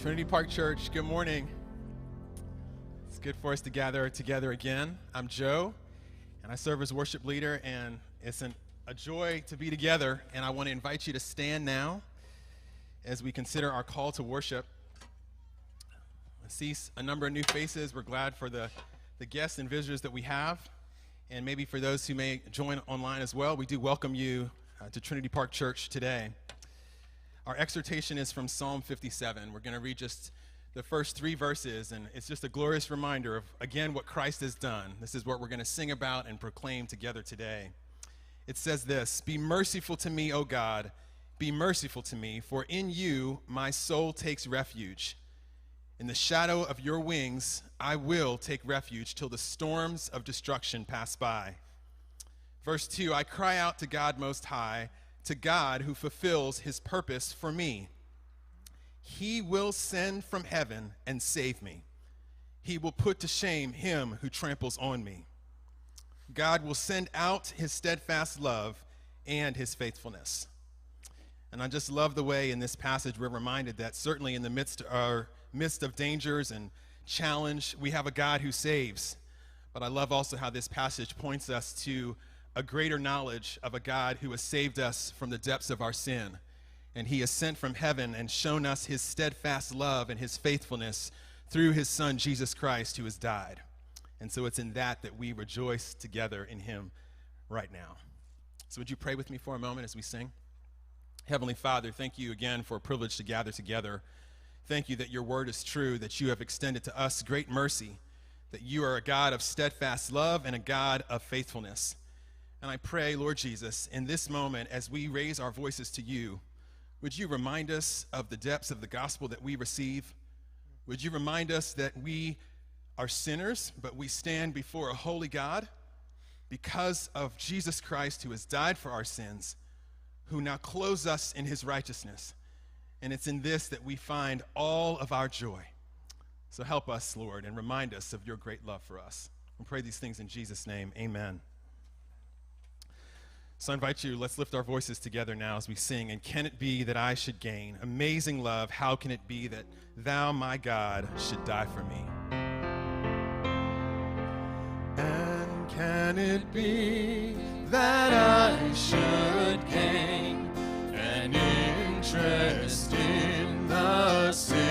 Trinity Park Church, good morning. It's good for us to gather together again. I'm Joe, and I serve as worship leader, and it's an, a joy to be together. And I want to invite you to stand now as we consider our call to worship. I see a number of new faces. We're glad for the, the guests and visitors that we have. And maybe for those who may join online as well, we do welcome you uh, to Trinity Park Church today. Our exhortation is from Psalm 57. We're going to read just the first three verses, and it's just a glorious reminder of, again, what Christ has done. This is what we're going to sing about and proclaim together today. It says this Be merciful to me, O God, be merciful to me, for in you my soul takes refuge. In the shadow of your wings, I will take refuge till the storms of destruction pass by. Verse 2 I cry out to God Most High to God who fulfills his purpose for me. He will send from heaven and save me. He will put to shame him who tramples on me. God will send out his steadfast love and his faithfulness. And I just love the way in this passage we're reminded that certainly in the midst of our midst of dangers and challenge, we have a God who saves. But I love also how this passage points us to a greater knowledge of a God who has saved us from the depths of our sin. And he has sent from heaven and shown us his steadfast love and his faithfulness through his son, Jesus Christ, who has died. And so it's in that that we rejoice together in him right now. So, would you pray with me for a moment as we sing? Heavenly Father, thank you again for a privilege to gather together. Thank you that your word is true, that you have extended to us great mercy, that you are a God of steadfast love and a God of faithfulness. And I pray, Lord Jesus, in this moment, as we raise our voices to you, would you remind us of the depths of the gospel that we receive? Would you remind us that we are sinners, but we stand before a holy God because of Jesus Christ who has died for our sins, who now clothes us in his righteousness. And it's in this that we find all of our joy. So help us, Lord, and remind us of your great love for us. We pray these things in Jesus' name. Amen. So I invite you, let's lift our voices together now as we sing. And can it be that I should gain amazing love? How can it be that thou, my God, should die for me? And can it be that I should gain an interest in the Savior's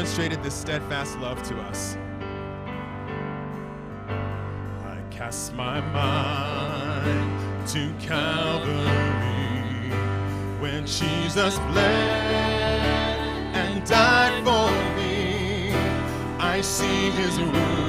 demonstrated this steadfast love to us. I cast my mind to Calvary when Jesus bled and died for me. I see his wounds,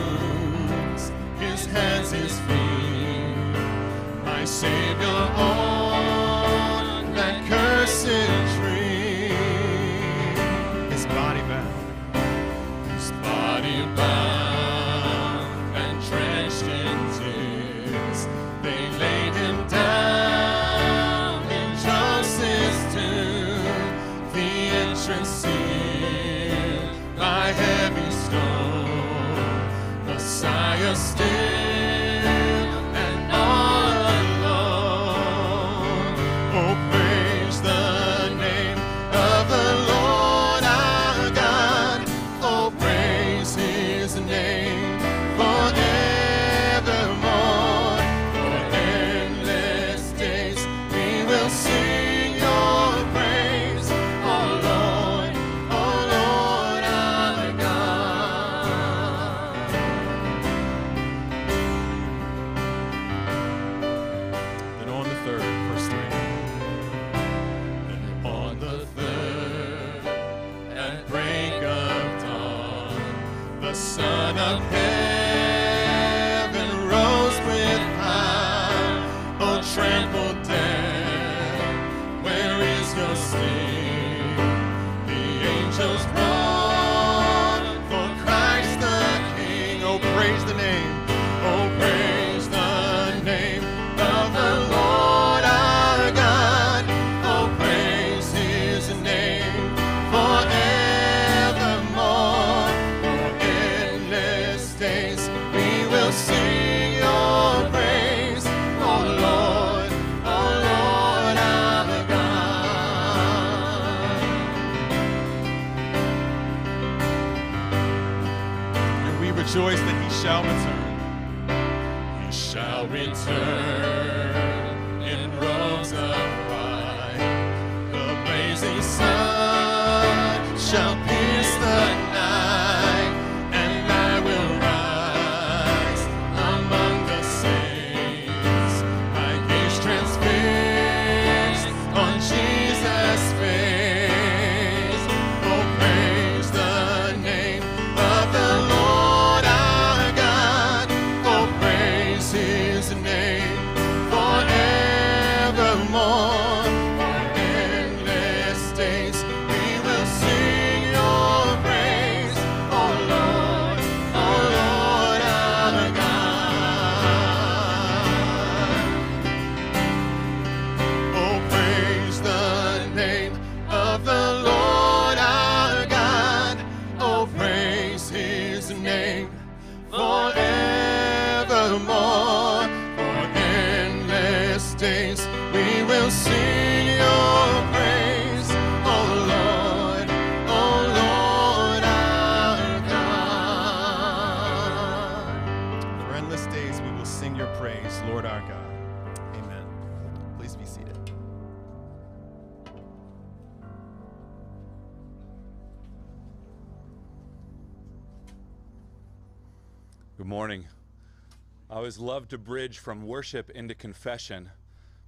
always love to bridge from worship into confession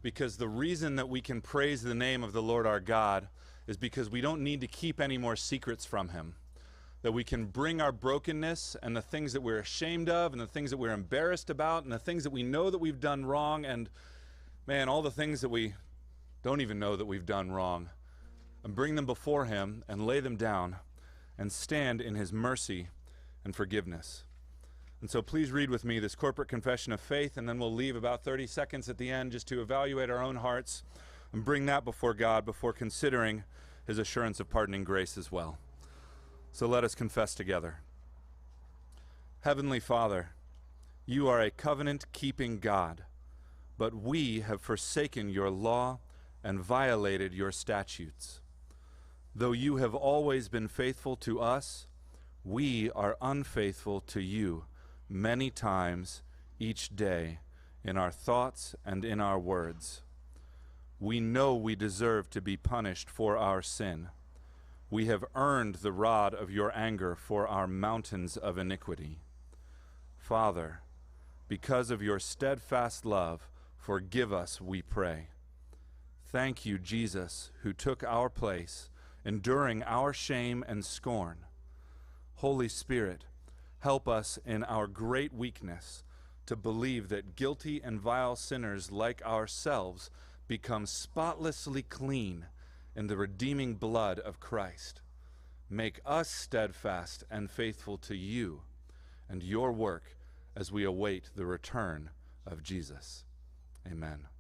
because the reason that we can praise the name of the Lord our God is because we don't need to keep any more secrets from Him. That we can bring our brokenness and the things that we're ashamed of and the things that we're embarrassed about and the things that we know that we've done wrong and, man, all the things that we don't even know that we've done wrong and bring them before Him and lay them down and stand in His mercy and forgiveness. And so please read with me this corporate confession of faith, and then we'll leave about 30 seconds at the end just to evaluate our own hearts and bring that before God before considering His assurance of pardoning grace as well. So let us confess together. Heavenly Father, you are a covenant keeping God, but we have forsaken your law and violated your statutes. Though you have always been faithful to us, we are unfaithful to you many times each day in our thoughts and in our words. We know we deserve to be punished for our sin. We have earned the rod of your anger for our mountains of iniquity. Father, because of your steadfast love, forgive us, we pray. Thank you, Jesus, who took our place, enduring our shame and scorn. Holy Spirit, help us in our great weakness to believe that guilty and vile sinners like ourselves become spotlessly clean in the redeeming blood of Christ. Make us steadfast and faithful to you and your work as we await the return of Jesus. Amen.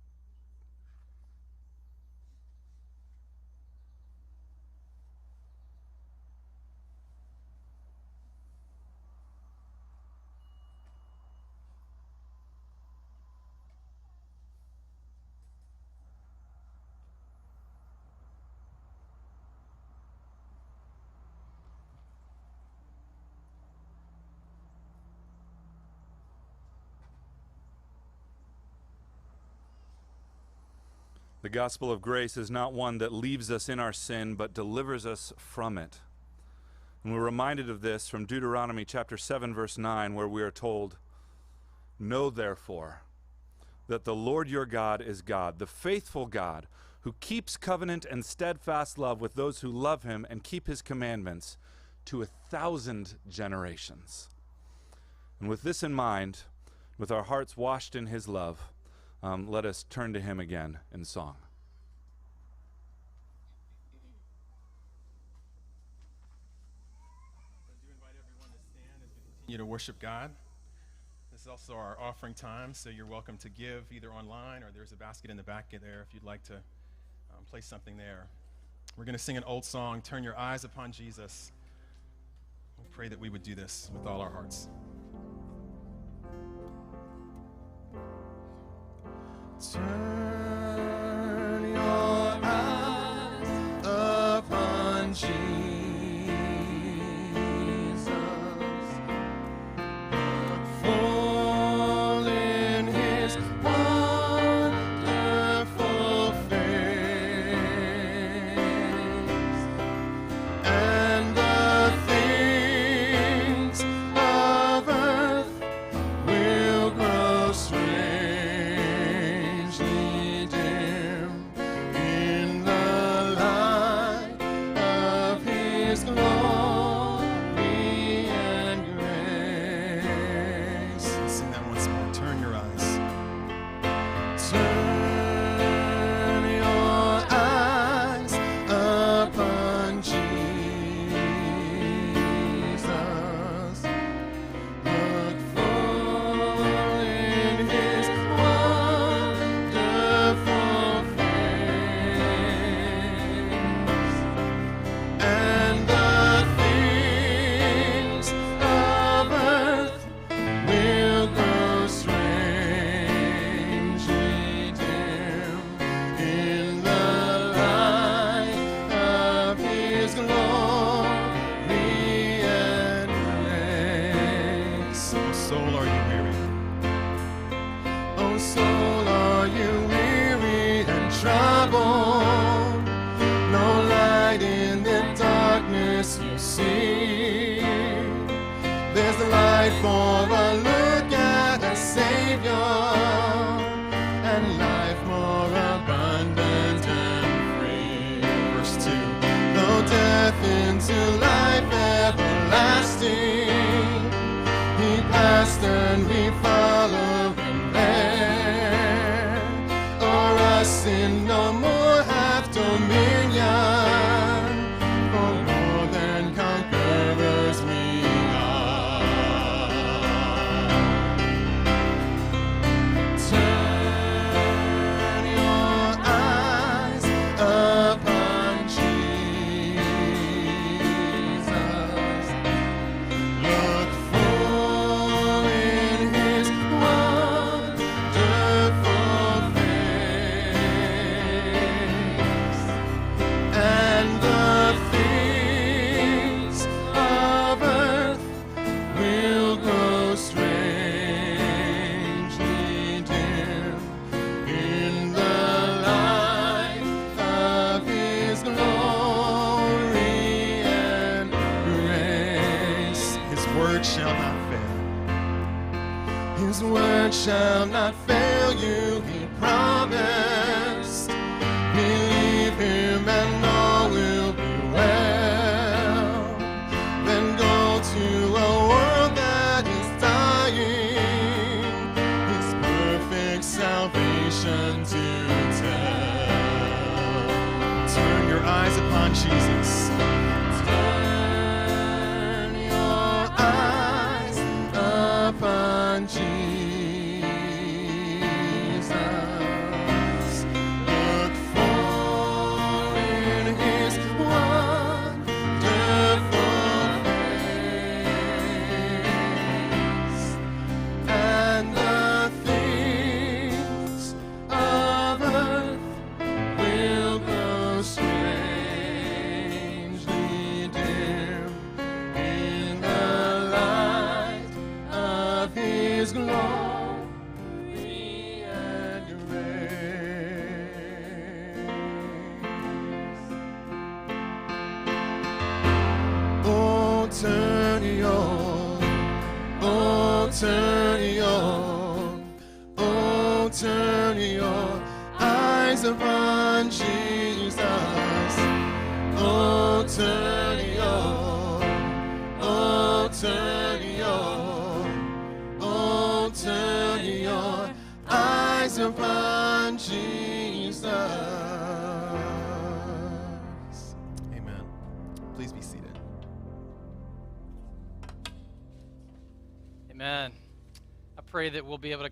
Gospel of grace is not one that leaves us in our sin, but delivers us from it. And we're reminded of this from Deuteronomy chapter 7, verse 9, where we are told, Know therefore that the Lord your God is God, the faithful God, who keeps covenant and steadfast love with those who love him and keep his commandments to a thousand generations. And with this in mind, with our hearts washed in his love, um, let us turn to him again in song. I do invite everyone to stand as continue to worship God. This is also our offering time, so you're welcome to give either online or there's a basket in the back there if you'd like to um, place something there. We're going to sing an old song, Turn Your Eyes Upon Jesus. We pray that we would do this with all our hearts. Turn your eyes upon Jesus.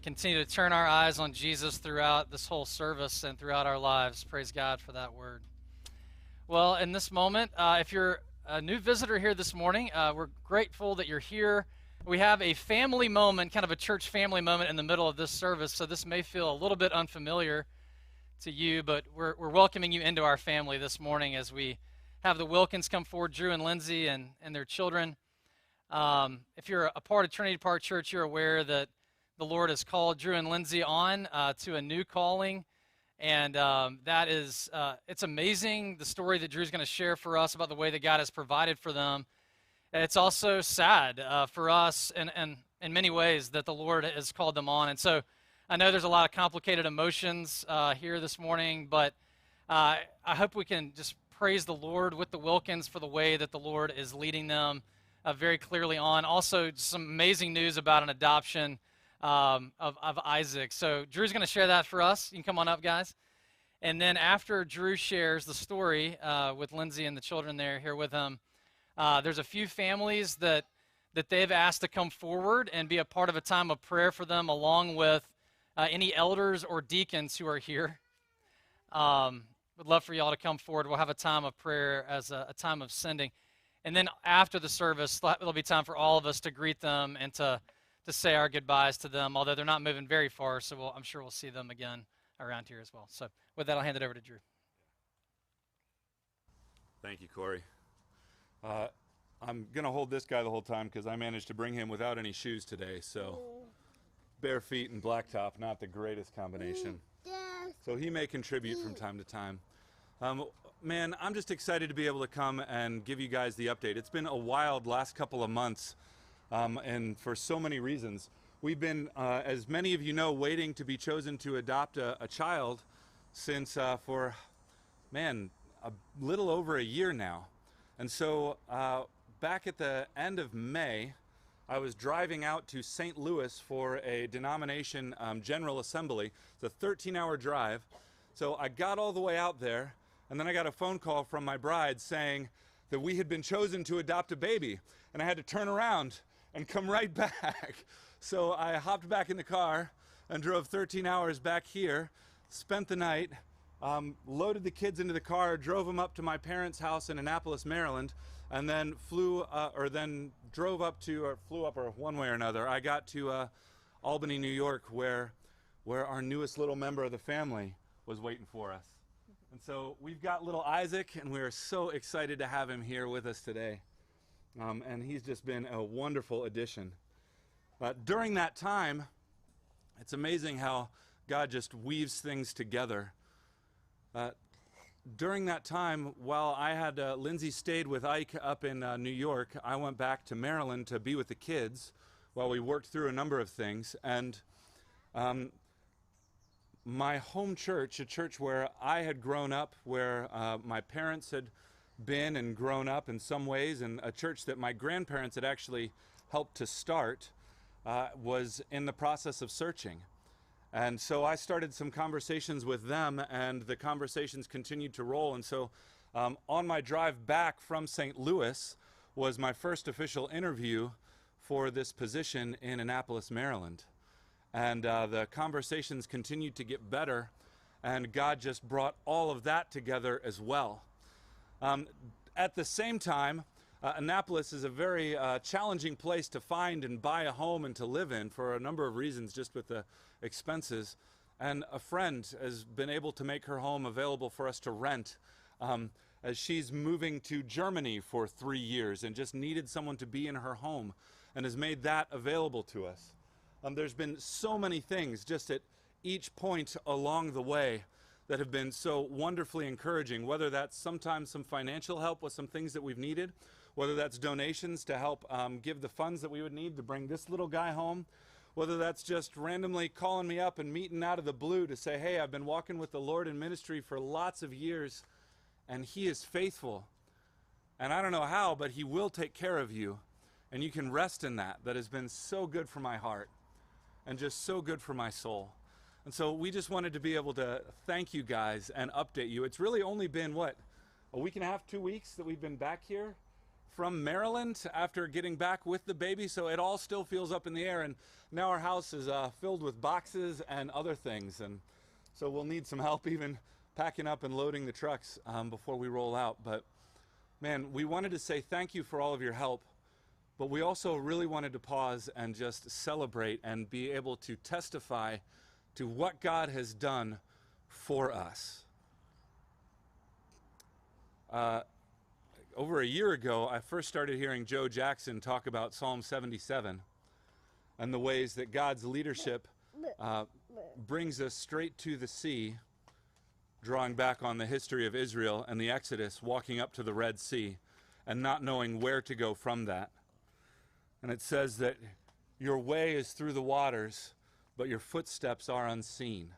Continue to turn our eyes on Jesus throughout this whole service and throughout our lives. Praise God for that word. Well, in this moment, uh, if you're a new visitor here this morning, uh, we're grateful that you're here. We have a family moment, kind of a church family moment in the middle of this service, so this may feel a little bit unfamiliar to you, but we're, we're welcoming you into our family this morning as we have the Wilkins come forward, Drew and Lindsay and, and their children. Um, if you're a part of Trinity Park Church, you're aware that the Lord has called Drew and Lindsay on uh, to a new calling. And um, that is, uh, it's amazing the story that Drew's going to share for us about the way that God has provided for them. It's also sad uh, for us and, and in many ways that the Lord has called them on. And so I know there's a lot of complicated emotions uh, here this morning, but uh, I hope we can just praise the Lord with the Wilkins for the way that the Lord is leading them uh, very clearly on. Also, some amazing news about an adoption um, of, of Isaac. So, Drew's going to share that for us. You can come on up, guys. And then, after Drew shares the story uh, with Lindsay and the children there here with him, uh, there's a few families that, that they've asked to come forward and be a part of a time of prayer for them, along with uh, any elders or deacons who are here. Um, would love for y'all to come forward. We'll have a time of prayer as a, a time of sending. And then after the service, there'll be time for all of us to greet them and to, to say our goodbyes to them, although they're not moving very far, so we'll, I'm sure we'll see them again around here as well. So with that, I'll hand it over to Drew. Thank you, Corey. Uh, I'm going to hold this guy the whole time because I managed to bring him without any shoes today. So, bare feet and blacktop, not the greatest combination. So, he may contribute from time to time. Um, man, I'm just excited to be able to come and give you guys the update. It's been a wild last couple of months, um, and for so many reasons. We've been, uh, as many of you know, waiting to be chosen to adopt a, a child since uh, for, man, a little over a year now. And so, uh, back at the end of May, I was driving out to St. Louis for a denomination um, general assembly. It's a 13 hour drive. So, I got all the way out there, and then I got a phone call from my bride saying that we had been chosen to adopt a baby. And I had to turn around and come right back. So, I hopped back in the car and drove 13 hours back here, spent the night, um, loaded the kids into the car, drove them up to my parents' house in Annapolis, Maryland, and then flew, uh, or then drove up to, or flew up, or one way or another. I got to uh, Albany, New York, where, where our newest little member of the family was waiting for us. And so we've got little Isaac, and we are so excited to have him here with us today. Um, and he's just been a wonderful addition. Uh, during that time, it's amazing how God just weaves things together. Uh, during that time, while I had uh, Lindsay stayed with Ike up in uh, New York, I went back to Maryland to be with the kids while we worked through a number of things. And um, my home church, a church where I had grown up, where uh, my parents had been and grown up in some ways, and a church that my grandparents had actually helped to start, uh, was in the process of searching. And so I started some conversations with them, and the conversations continued to roll. And so um, on my drive back from St. Louis was my first official interview for this position in Annapolis, Maryland. And uh, the conversations continued to get better, and God just brought all of that together as well. Um, at the same time, uh, Annapolis is a very uh, challenging place to find and buy a home and to live in for a number of reasons, just with the expenses. And a friend has been able to make her home available for us to rent um, as she's moving to Germany for three years and just needed someone to be in her home and has made that available to us. Um, there's been so many things just at each point along the way that have been so wonderfully encouraging, whether that's sometimes some financial help with some things that we've needed, whether that's donations to help um, give the funds that we would need to bring this little guy home, whether that's just randomly calling me up and meeting out of the blue to say, hey, I've been walking with the Lord in ministry for lots of years, and He is faithful. And I don't know how, but He will take care of you. And you can rest in that. That has been so good for my heart and just so good for my soul. And so we just wanted to be able to thank you guys and update you. It's really only been, what, a week and a half, two weeks that we've been back here from Maryland after getting back with the baby. So it all still feels up in the air. And now our house is uh, filled with boxes and other things. And so we'll need some help even packing up and loading the trucks um, before we roll out. But man, we wanted to say thank you for all of your help. But we also really wanted to pause and just celebrate and be able to testify to what God has done for us. Uh, over a year ago, I first started hearing Joe Jackson talk about Psalm 77 and the ways that God's leadership uh, brings us straight to the sea, drawing back on the history of Israel and the Exodus, walking up to the Red Sea, and not knowing where to go from that. And it says that your way is through the waters, but your footsteps are unseen.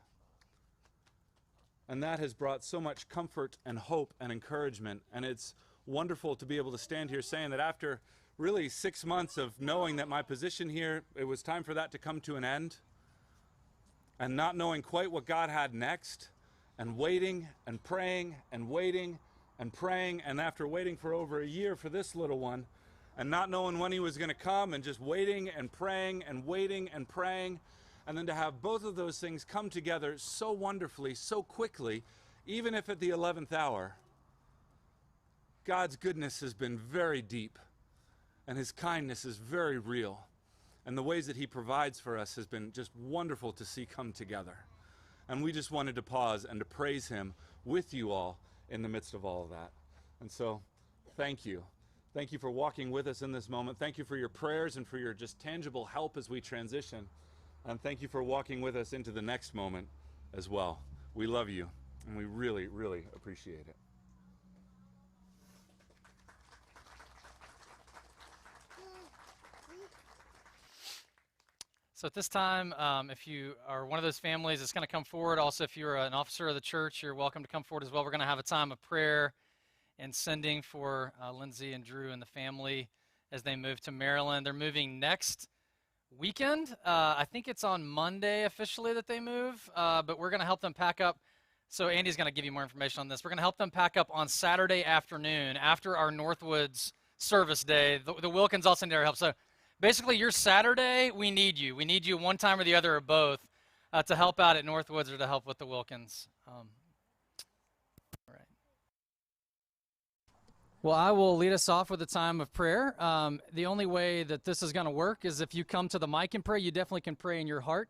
And that has brought so much comfort and hope and encouragement. And it's wonderful to be able to stand here saying that after really six months of knowing that my position here, it was time for that to come to an end, and not knowing quite what God had next, and waiting and praying and waiting and praying, and after waiting for over a year for this little one, and not knowing when he was going to come, and just waiting and praying and waiting and praying, and then to have both of those things come together so wonderfully, so quickly, even if at the 11th hour, God's goodness has been very deep, and His kindness is very real. And the ways that He provides for us has been just wonderful to see come together. And we just wanted to pause and to praise Him with you all in the midst of all of that. And so, thank you. Thank you for walking with us in this moment. Thank you for your prayers and for your just tangible help as we transition. And thank you for walking with us into the next moment as well. We love you, and we really, really appreciate it. So at this time, um, if you are one of those families that's going to come forward, also if you're an officer of the church, you're welcome to come forward as well. We're going to have a time of prayer and sending for uh, Lindsay and Drew and the family as they move to Maryland. They're moving next weekend. Uh, I think it's on Monday officially that they move, uh, but we're going to help them pack up. So Andy's going to give you more information on this. We're going to help them pack up on Saturday afternoon after our Northwoods service day. The, the Wilkins also need our help. So basically, your Saturday, we need you. We need you one time or the other or both uh, to help out at Northwoods or to help with the Wilkins. Um, all right. Well, I will lead us off with a time of prayer. Um, the only way that this is going to work is if you come to the mic and pray. You definitely can pray in your heart.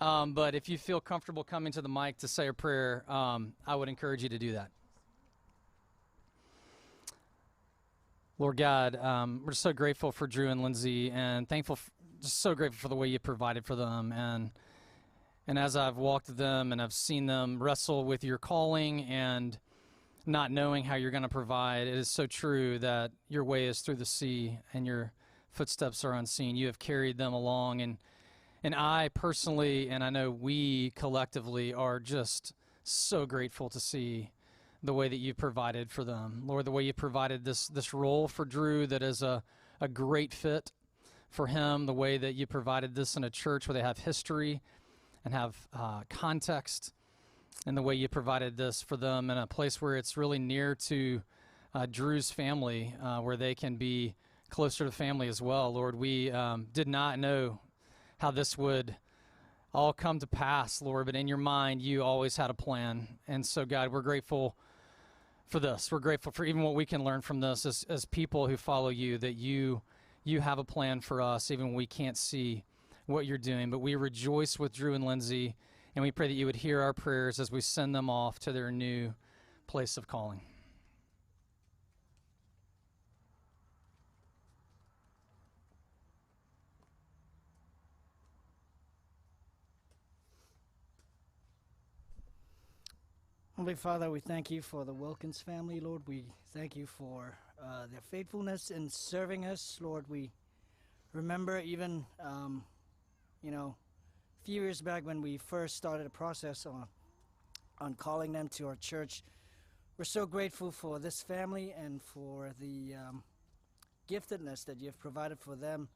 Um, but if you feel comfortable coming to the mic to say a prayer, um, I would encourage you to do that. Lord God, um, we're so grateful for Drew and Lindsay, and thankful, just so grateful for the way you provided for them. And and as I've walked with them and I've seen them wrestle with your calling and not knowing how you're going to provide. It is so true that your way is through the sea and your footsteps are unseen. You have carried them along and and I personally and I know we collectively are just so grateful to see the way that you've provided for them. Lord, the way you provided this this role for Drew that is a a great fit for him, the way that you provided this in a church where they have history and have uh, context and the way you provided this for them in a place where it's really near to uh, Drew's family, uh, where they can be closer to family as well. Lord, we um, did not know how this would all come to pass, Lord, but in your mind, you always had a plan. And so, God, we're grateful for this. We're grateful for even what we can learn from this as, as people who follow you, that you you have a plan for us, even when we can't see what you're doing. But we rejoice with Drew and Lindsay and we pray that you would hear our prayers as we send them off to their new place of calling. Holy Father, we thank you for the Wilkins family, Lord. We thank you for uh, their faithfulness in serving us, Lord. We remember even, um, you know, few years back when we first started a process on on calling them to our church. We're so grateful for this family and for the um, giftedness that you've provided for them,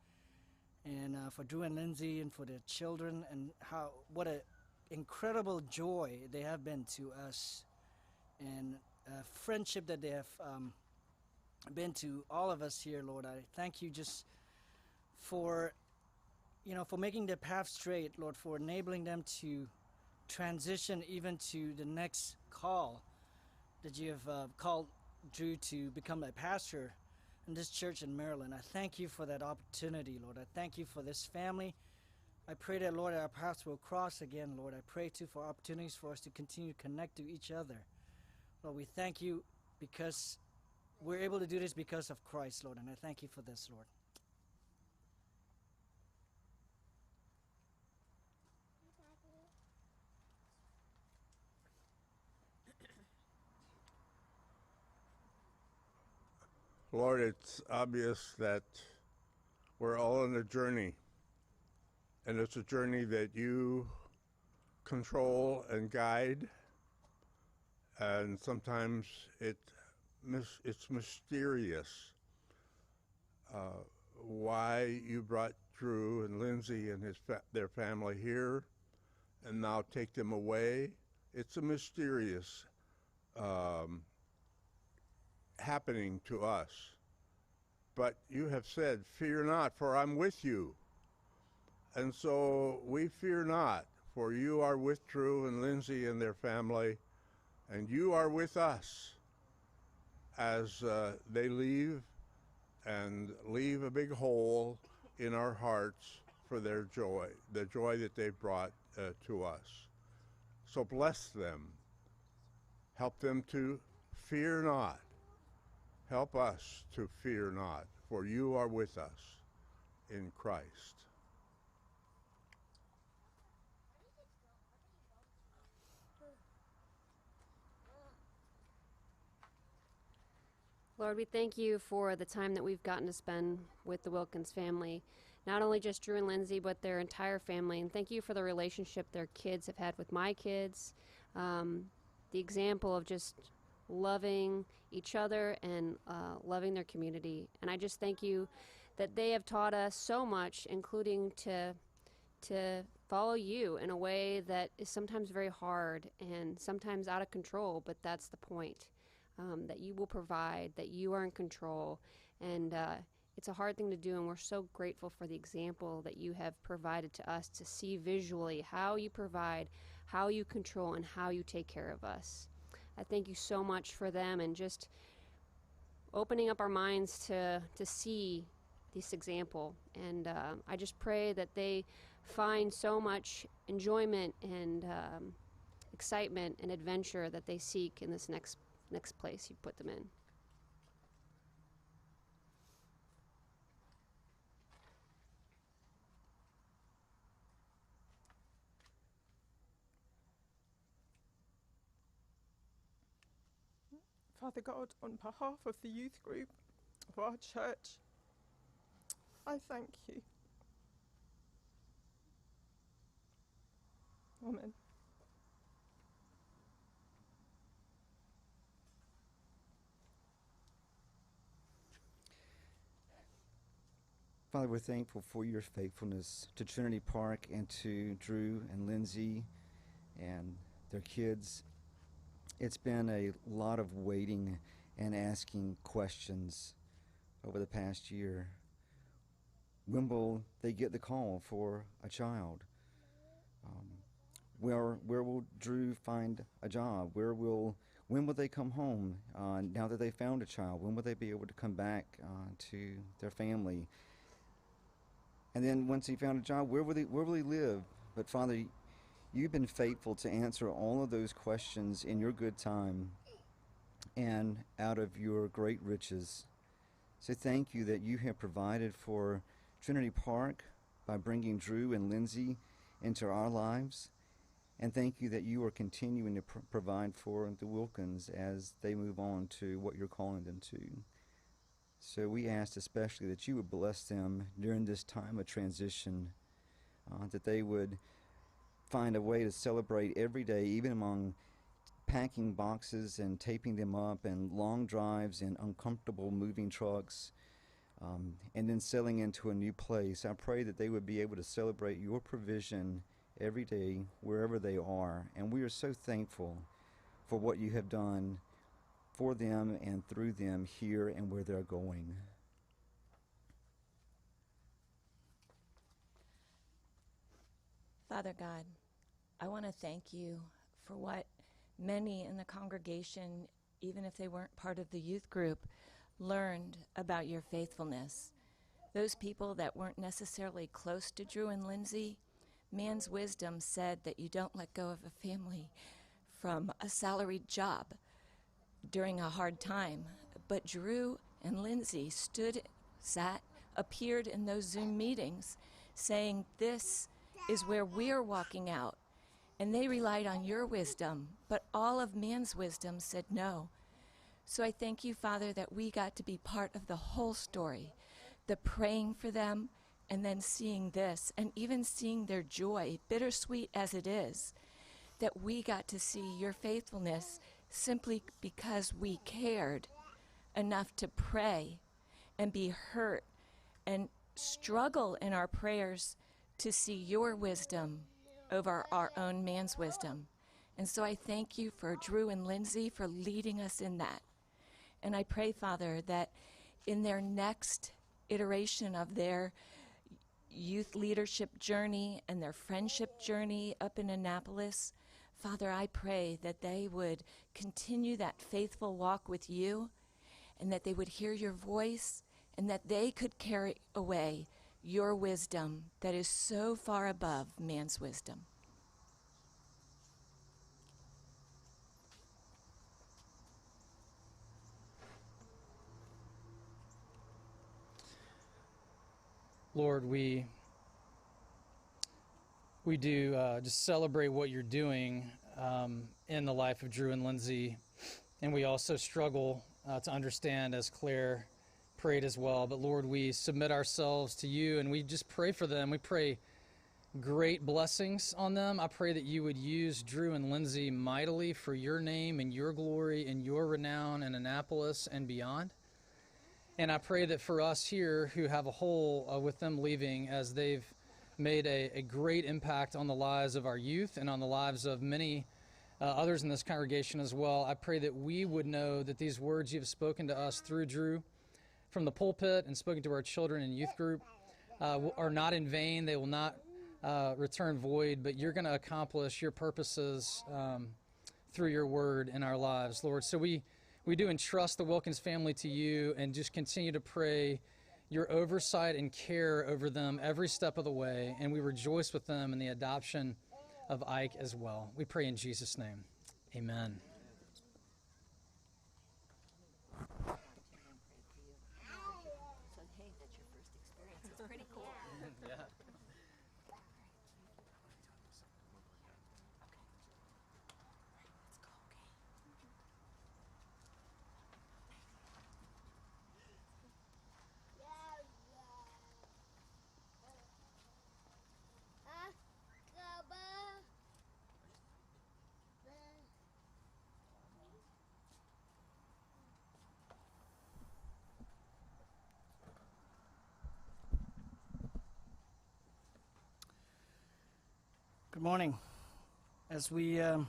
and uh, for Drew and Lindsay, and for their children, and how what a incredible joy they have been to us, and friendship that they have um, been to all of us here, Lord. I thank you just for you know, for making their path straight, Lord, for enabling them to transition even to the next call that you have uh, called Drew to become a pastor in this church in Maryland. I thank you for that opportunity, Lord. I thank you for this family. I pray that, Lord, our paths will cross again, Lord. I pray, too, for opportunities for us to continue to connect to each other. Lord, we thank you because we're able to do this because of Christ, Lord, and I thank you for this, Lord. Lord, it's obvious that we're all on a journey, and it's a journey that you control and guide, and sometimes it it's mysterious uh, why you brought Drew and Lindsay and his their family here, and now take them away. It's a mysterious. Um, happening to us. But you have said, Fear not, for I'm with you. And so we fear not, for you are with Drew and Lindsay and their family, and you are with us as uh, they leave and leave a big hole in our hearts for their joy, the joy that they brought uh, to us. So bless them. Help them to fear not Help us to fear not, for you are with us in Christ. Lord, we thank you for the time that we've gotten to spend with the Wilkins family. Not only just Drew and Lindsay, but their entire family. And thank you for the relationship their kids have had with my kids. Um, the example of just loving each other and uh, loving their community. And I just thank you that they have taught us so much, including to to follow you in a way that is sometimes very hard and sometimes out of control. But that's the point um, that you will provide, that you are in control, and uh, it's a hard thing to do. And we're so grateful for the example that you have provided to us to see visually how you provide, how you control, and how you take care of us. I thank you so much for them and just opening up our minds to, to see this example. And uh, I just pray that they find so much enjoyment and um, excitement and adventure that they seek in this next next place you put them in. Father God, on behalf of the youth group of our church, I thank you. Amen. Father, we're thankful for your faithfulness to Trinity Park and to Drew and Lindsay and their kids. It's been a lot of waiting and asking questions over the past year. When will they get the call for a child? Um, where where will Drew find a job? Where will when will they come home? Uh, now that they found a child, when will they be able to come back uh, to their family? And then once he found a job, where will he where will he live? But Father, you've been faithful to answer all of those questions in your good time and out of your great riches. So thank you that you have provided for Trinity Park by bringing Drew and Lindsay into our lives. And thank you that you are continuing to pr- provide for the Wilkins as they move on to what you're calling them to. So we asked especially that you would bless them during this time of transition, uh, that they would find a way to celebrate every day, even among packing boxes and taping them up, and long drives in uncomfortable moving trucks, um, and then settling into a new place. I pray that they would be able to celebrate your provision every day, wherever they are. And we are so thankful for what you have done for them and through them here and where they're going. Father God, I want to thank you for what many in the congregation, even if they weren't part of the youth group, learned about your faithfulness. Those people that weren't necessarily close to Drew and Lindsay, man's wisdom said that you don't let go of a family from a salaried job during a hard time. But Drew and Lindsay stood, sat, appeared in those Zoom meetings saying, This is where we're walking out. And they relied on your wisdom, but all of man's wisdom said no. So I thank you, Father, that we got to be part of the whole story the praying for them, and then seeing this, and even seeing their joy, bittersweet as it is, that we got to see your faithfulness simply because we cared enough to pray and be hurt and struggle in our prayers to see your wisdom over our own man's wisdom. And so I thank you for Drew and Lindsay for leading us in that. And I pray, Father, that in their next iteration of their youth leadership journey and their friendship journey up in Annapolis, Father, I pray that they would continue that faithful walk with you and that they would hear your voice and that they could carry away your wisdom that is so far above man's wisdom. Lord, we we do uh, just celebrate what you're doing um, in the life of Drew and Lindsay, and we also struggle uh, to understand, as Claire prayed as well. But Lord, we submit ourselves to you, and we just pray for them. We pray great blessings on them. I pray that you would use Drew and Lindsay mightily for your name and your glory and your renown in Annapolis and beyond. And I pray that for us here who have a hole uh, with them leaving, as they've made a, a, great impact on the lives of our youth and on the lives of many uh, others in this congregation as well, I pray that we would know that these words you've spoken to us through Drew from the pulpit and spoken to our children and youth group uh, are not in vain. They will not uh, return void, but you're going to accomplish your purposes um, through your word in our lives, Lord. So we we do entrust the Wilkins family to you and just continue to pray your oversight and care over them every step of the way. And we rejoice with them in the adoption of Ike as well. We pray in Jesus' name. Amen. Good morning. As we, um,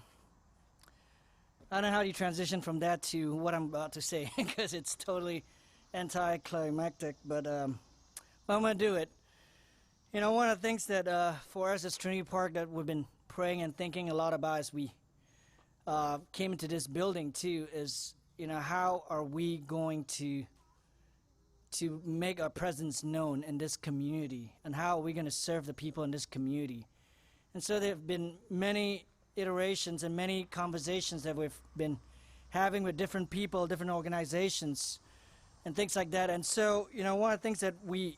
I don't know how you transition from that to what I'm about to say because it's totally anticlimactic, but um, I'm going to do it. You know, one of the things that uh, for us as Trinity Park that we've been praying and thinking a lot about as we uh, came into this building too is, you know, how are we going to to make our presence known in this community and how are we going to serve the people in this community? And so there have been many iterations and many conversations that we've been having with different people, different organizations, and things like that. And so, you know, one of the things that we,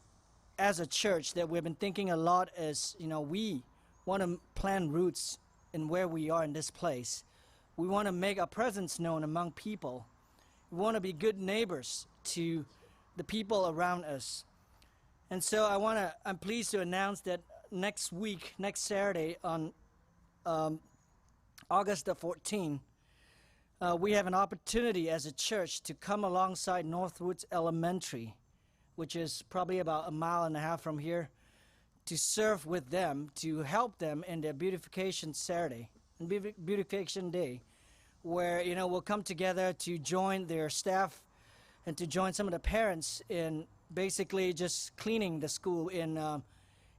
as a church, that we've been thinking a lot is, you know, we want to plant roots in where we are in this place. We want to make our presence known among people. We want to be good neighbors to the people around us. And so I want to, I'm pleased to announce that next week, next Saturday on um, August the 14th, uh, we have an opportunity as a church to come alongside Northwoods Elementary, which is probably about a mile and a half from here, to serve with them, to help them in their beautification Saturday and beautification day, where you know we'll come together to join their staff and to join some of the parents in basically just cleaning the school in, uh,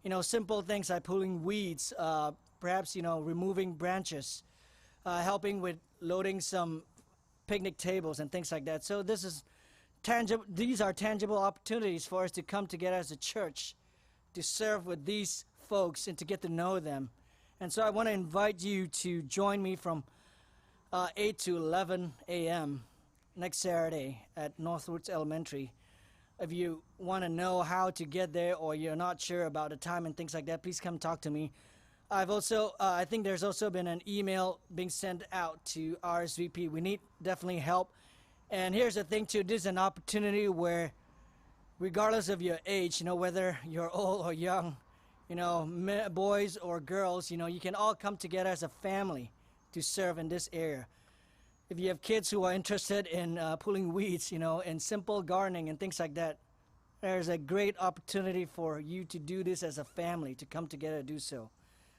you know, simple things like pulling weeds, uh, perhaps, you know, removing branches, uh, helping with loading some picnic tables and things like that. So this is tangible. These are tangible opportunities for us to come together as a church to serve with these folks and to get to know them. And so I want to invite you to join me from uh, 8 to 11 a.m next Saturday at Northwoods Elementary. If you want to know how to get there or you're not sure about the time and things like that, please come talk to me. I've also, uh, I think there's also been an email being sent out to RSVP. We need definitely help. And here's the thing too, this is an opportunity where regardless of your age, you know, whether you're old or young, you know, boys or girls, you know, you can all come together as a family to serve in this area if you have kids who are interested in uh, pulling weeds, you know, and simple gardening and things like that, there's a great opportunity for you to do this as a family, to come together and do so.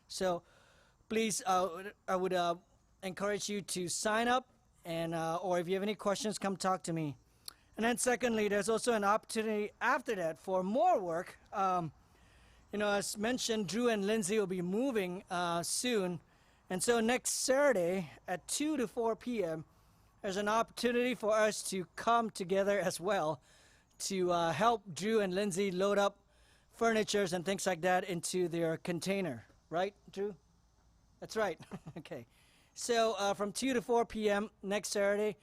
So please, uh, I would uh, encourage you to sign up, and uh, or if you have any questions, come talk to me. And then secondly, there's also an opportunity after that for more work. Um, you know, as mentioned, Drew and Lindsay will be moving uh, soon. And so next Saturday at 2 to 4 p.m., there's an opportunity for us to come together as well to uh, help Drew and Lindsay load up furnitures and things like that into their container. Right, Drew? That's right. okay. So uh, from 2 to 4 p.m. next Saturday,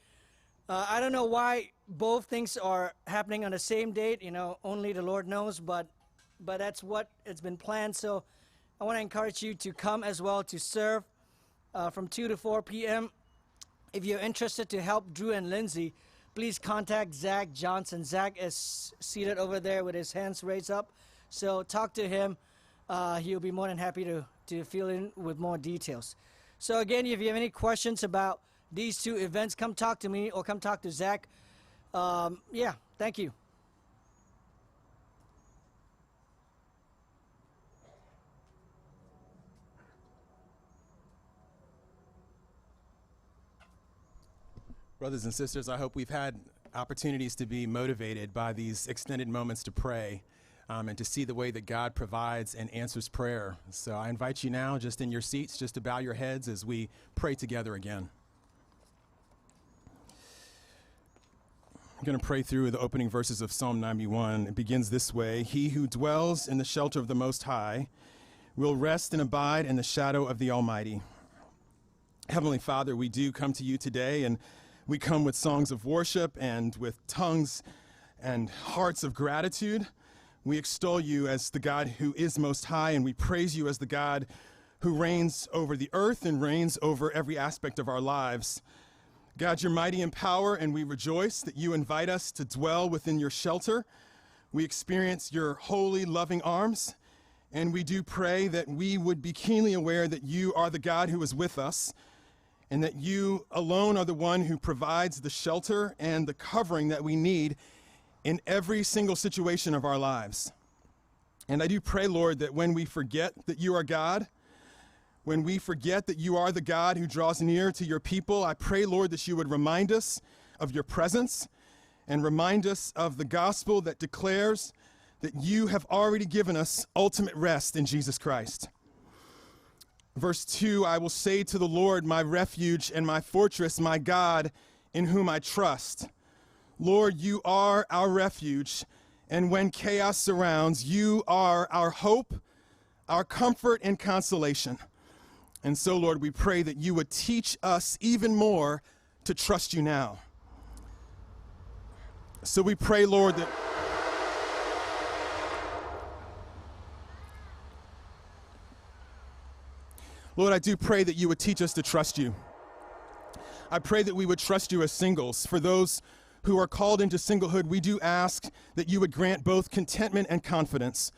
uh, I don't know why both things are happening on the same date. You know, only the Lord knows, but but that's what it's been planned. So I want to encourage you to come as well to serve uh, from 2 to 4 p.m. If you're interested to help Drew and Lindsay, please contact Zach Johnson. Zach is seated over there with his hands raised up. So talk to him. Uh, he'll be more than happy to, to fill in with more details. So again, if you have any questions about these two events, come talk to me or come talk to Zach. Um, yeah, thank you. Brothers and sisters, I hope we've had opportunities to be motivated by these extended moments to pray um, and to see the way that God provides and answers prayer. So I invite you now, just in your seats, just to bow your heads as we pray together again. I'm going to pray through the opening verses of Psalm 91. It begins this way He who dwells in the shelter of the Most High will rest and abide in the shadow of the Almighty. Heavenly Father, we do come to you today and we come with songs of worship and with tongues and hearts of gratitude. We extol you as the God who is most high, and we praise you as the God who reigns over the earth and reigns over every aspect of our lives. God, you're mighty in power, and we rejoice that you invite us to dwell within your shelter. We experience your holy, loving arms, and we do pray that we would be keenly aware that you are the God who is with us and that you alone are the one who provides the shelter and the covering that we need in every single situation of our lives. And I do pray, Lord, that when we forget that you are God, when we forget that you are the God who draws near to your people, I pray, Lord, that you would remind us of your presence and remind us of the gospel that declares that you have already given us ultimate rest in Jesus Christ. Verse 2 I will say to the Lord, my refuge and my fortress, my God, in whom I trust. Lord, you are our refuge, and when chaos surrounds, you are our hope, our comfort, and consolation. And so, Lord, we pray that you would teach us even more to trust you now. So we pray, Lord, that. Lord, I do pray that you would teach us to trust you. I pray that we would trust you as singles. For those who are called into singlehood, we do ask that you would grant both contentment and confidence.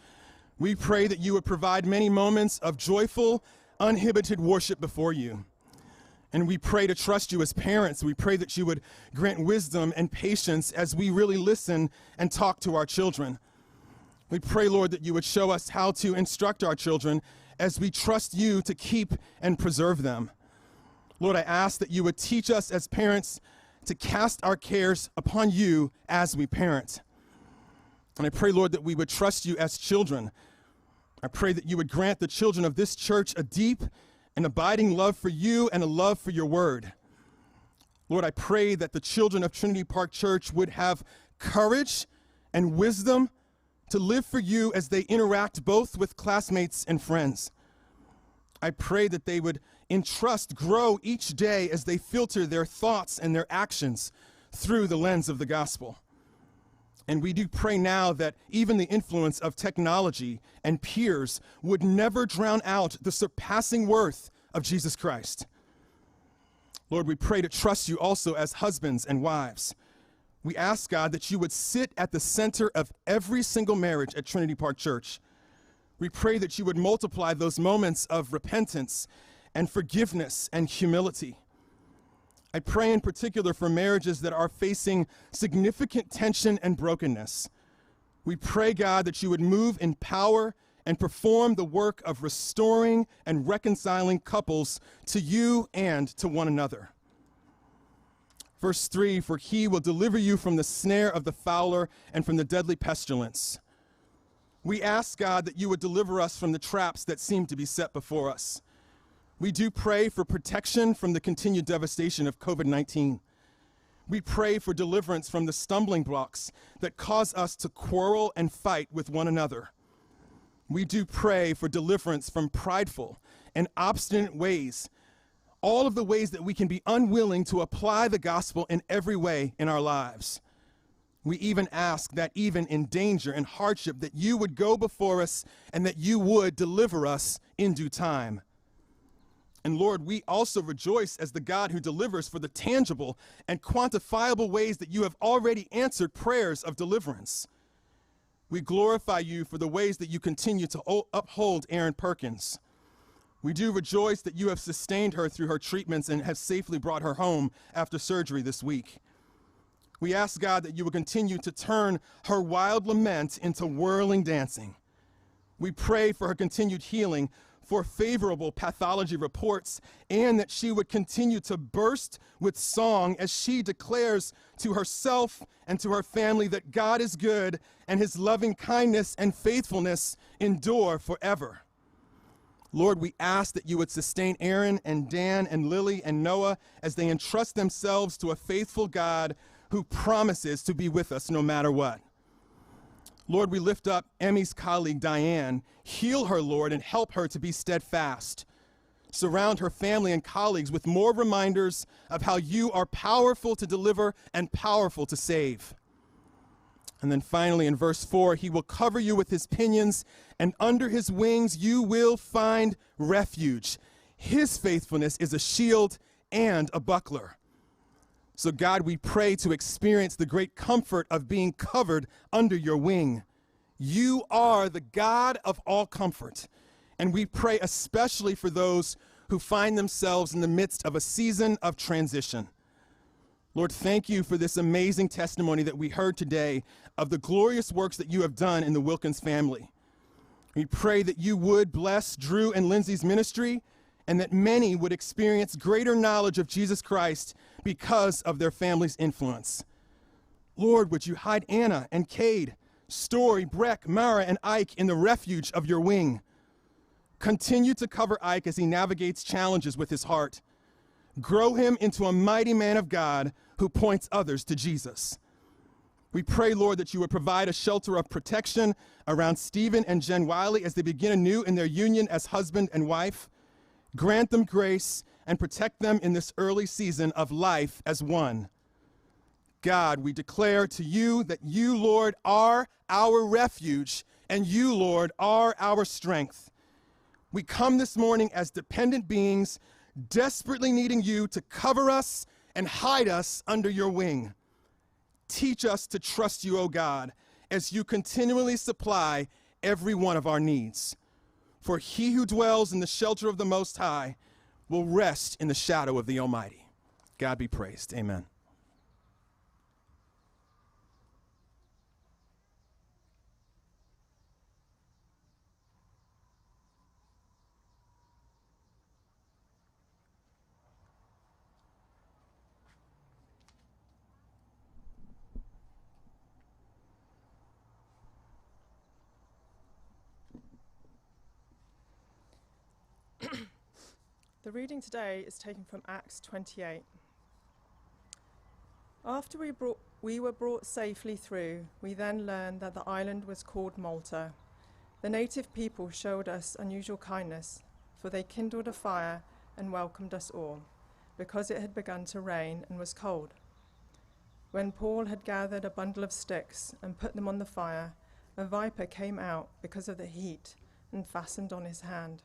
We pray that you would provide many moments of joyful, uninhibited worship before you. And we pray to trust you as parents. We pray that you would grant wisdom and patience as we really listen and talk to our children. We pray, Lord, that you would show us how to instruct our children as we trust you to keep and preserve them. Lord, I ask that you would teach us as parents to cast our cares upon you as we parent. And I pray, Lord, that we would trust you as children. I pray that you would grant the children of this church a deep and abiding love for you and a love for your word. Lord, I pray that the children of Trinity Park Church would have courage and wisdom to live for you as they interact both with classmates and friends. I pray that they would entrust, grow each day as they filter their thoughts and their actions through the lens of the gospel. And we do pray now that even the influence of technology and peers would never drown out the surpassing worth of Jesus Christ. Lord, we pray to trust you also as husbands and wives. We ask, God, that you would sit at the center of every single marriage at Trinity Park Church. We pray that you would multiply those moments of repentance and forgiveness and humility. I pray in particular for marriages that are facing significant tension and brokenness. We pray, God, that you would move in power and perform the work of restoring and reconciling couples to you and to one another. Verse 3 For he will deliver you from the snare of the fowler and from the deadly pestilence. We ask, God, that you would deliver us from the traps that seem to be set before us. We do pray for protection from the continued devastation of COVID 19. We pray for deliverance from the stumbling blocks that cause us to quarrel and fight with one another. We do pray for deliverance from prideful and obstinate ways all of the ways that we can be unwilling to apply the gospel in every way in our lives. We even ask that, even in danger and hardship, that you would go before us and that you would deliver us in due time. And Lord, we also rejoice as the God who delivers for the tangible and quantifiable ways that you have already answered prayers of deliverance. We glorify you for the ways that you continue to uphold Erin Perkins. We do rejoice that you have sustained her through her treatments and have safely brought her home after surgery this week. We ask God that you will continue to turn her wild lament into whirling dancing. We pray for her continued healing, for favorable pathology reports, and that she would continue to burst with song as she declares to herself and to her family that God is good and his loving kindness and faithfulness endure forever. Lord, we ask that you would sustain Erin and Dan and Lily and Noah as they entrust themselves to a faithful God who promises to be with us no matter what. Lord, we lift up Emmy's colleague, Diane. Heal her, Lord, and help her to be steadfast. Surround her family and colleagues with more reminders of how you are powerful to deliver and powerful to save. And then finally, in verse 4, he will cover you with his pinions, and under his wings you will find refuge. His faithfulness is a shield and a buckler. So, God, we pray to experience the great comfort of being covered under your wing. You are the God of all comfort. And we pray especially for those who find themselves in the midst of a season of transition. Lord, thank you for this amazing testimony that we heard today of the glorious works that you have done in the Wilkins family. We pray that you would bless Drew and Lindsay's ministry and that many would experience greater knowledge of Jesus Christ because of their family's influence. Lord, would you hide Anna and Cade, Story, Breck, Mara, and Ike in the refuge of your wing? Continue to cover Ike as he navigates challenges with his heart. Grow him into a mighty man of God who points others to Jesus. We pray, Lord, that you would provide a shelter of protection around Stephen and Jen Wiley as they begin anew in their union as husband and wife. Grant them grace and protect them in this early season of life as one. God, we declare to you that you, Lord, are our refuge and you, Lord, are our strength. We come this morning as dependent beings, desperately needing you to cover us and hide us under your wing. Teach us to trust you, O God, as you continually supply every one of our needs. For he who dwells in the shelter of the Most High will rest in the shadow of the Almighty. God be praised. Amen. The reading today is taken from Acts 28. After we, brought, we were brought safely through, we then learned that the island was called Malta. The native people showed us unusual kindness, for they kindled a fire and welcomed us all, because it had begun to rain and was cold. When Paul had gathered a bundle of sticks and put them on the fire, a viper came out because of the heat and fastened on his hand.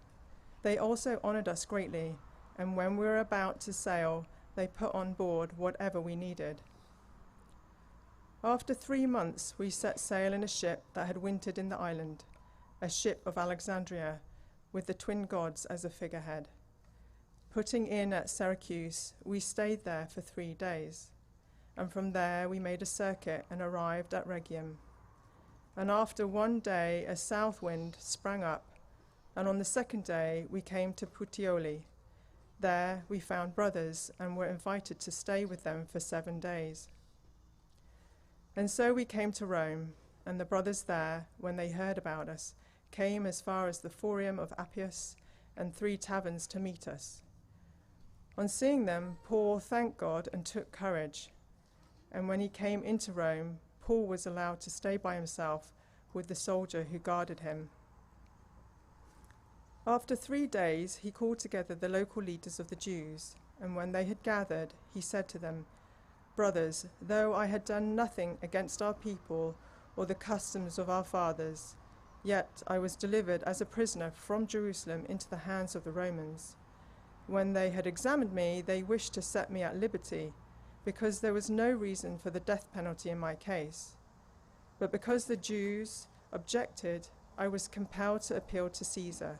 They also honored us greatly, and when we were about to sail, they put on board whatever we needed. After three months, we set sail in a ship that had wintered in the island, a ship of Alexandria, with the twin gods as a figurehead. Putting in at Syracuse, we stayed there for three days, and from there we made a circuit and arrived at Rhegium. And after one day, a south wind sprang up and on the second day we came to Puteoli. There we found brothers and were invited to stay with them for seven days. And so we came to Rome, and the brothers there, when they heard about us, came as far as the Forum of Appius and three taverns to meet us. On seeing them, Paul thanked God and took courage. And when he came into Rome, Paul was allowed to stay by himself with the soldier who guarded him. After three days, he called together the local leaders of the Jews, and when they had gathered, he said to them, Brothers, though I had done nothing against our people or the customs of our fathers, yet I was delivered as a prisoner from Jerusalem into the hands of the Romans. When they had examined me, they wished to set me at liberty, because there was no reason for the death penalty in my case. But because the Jews objected, I was compelled to appeal to Caesar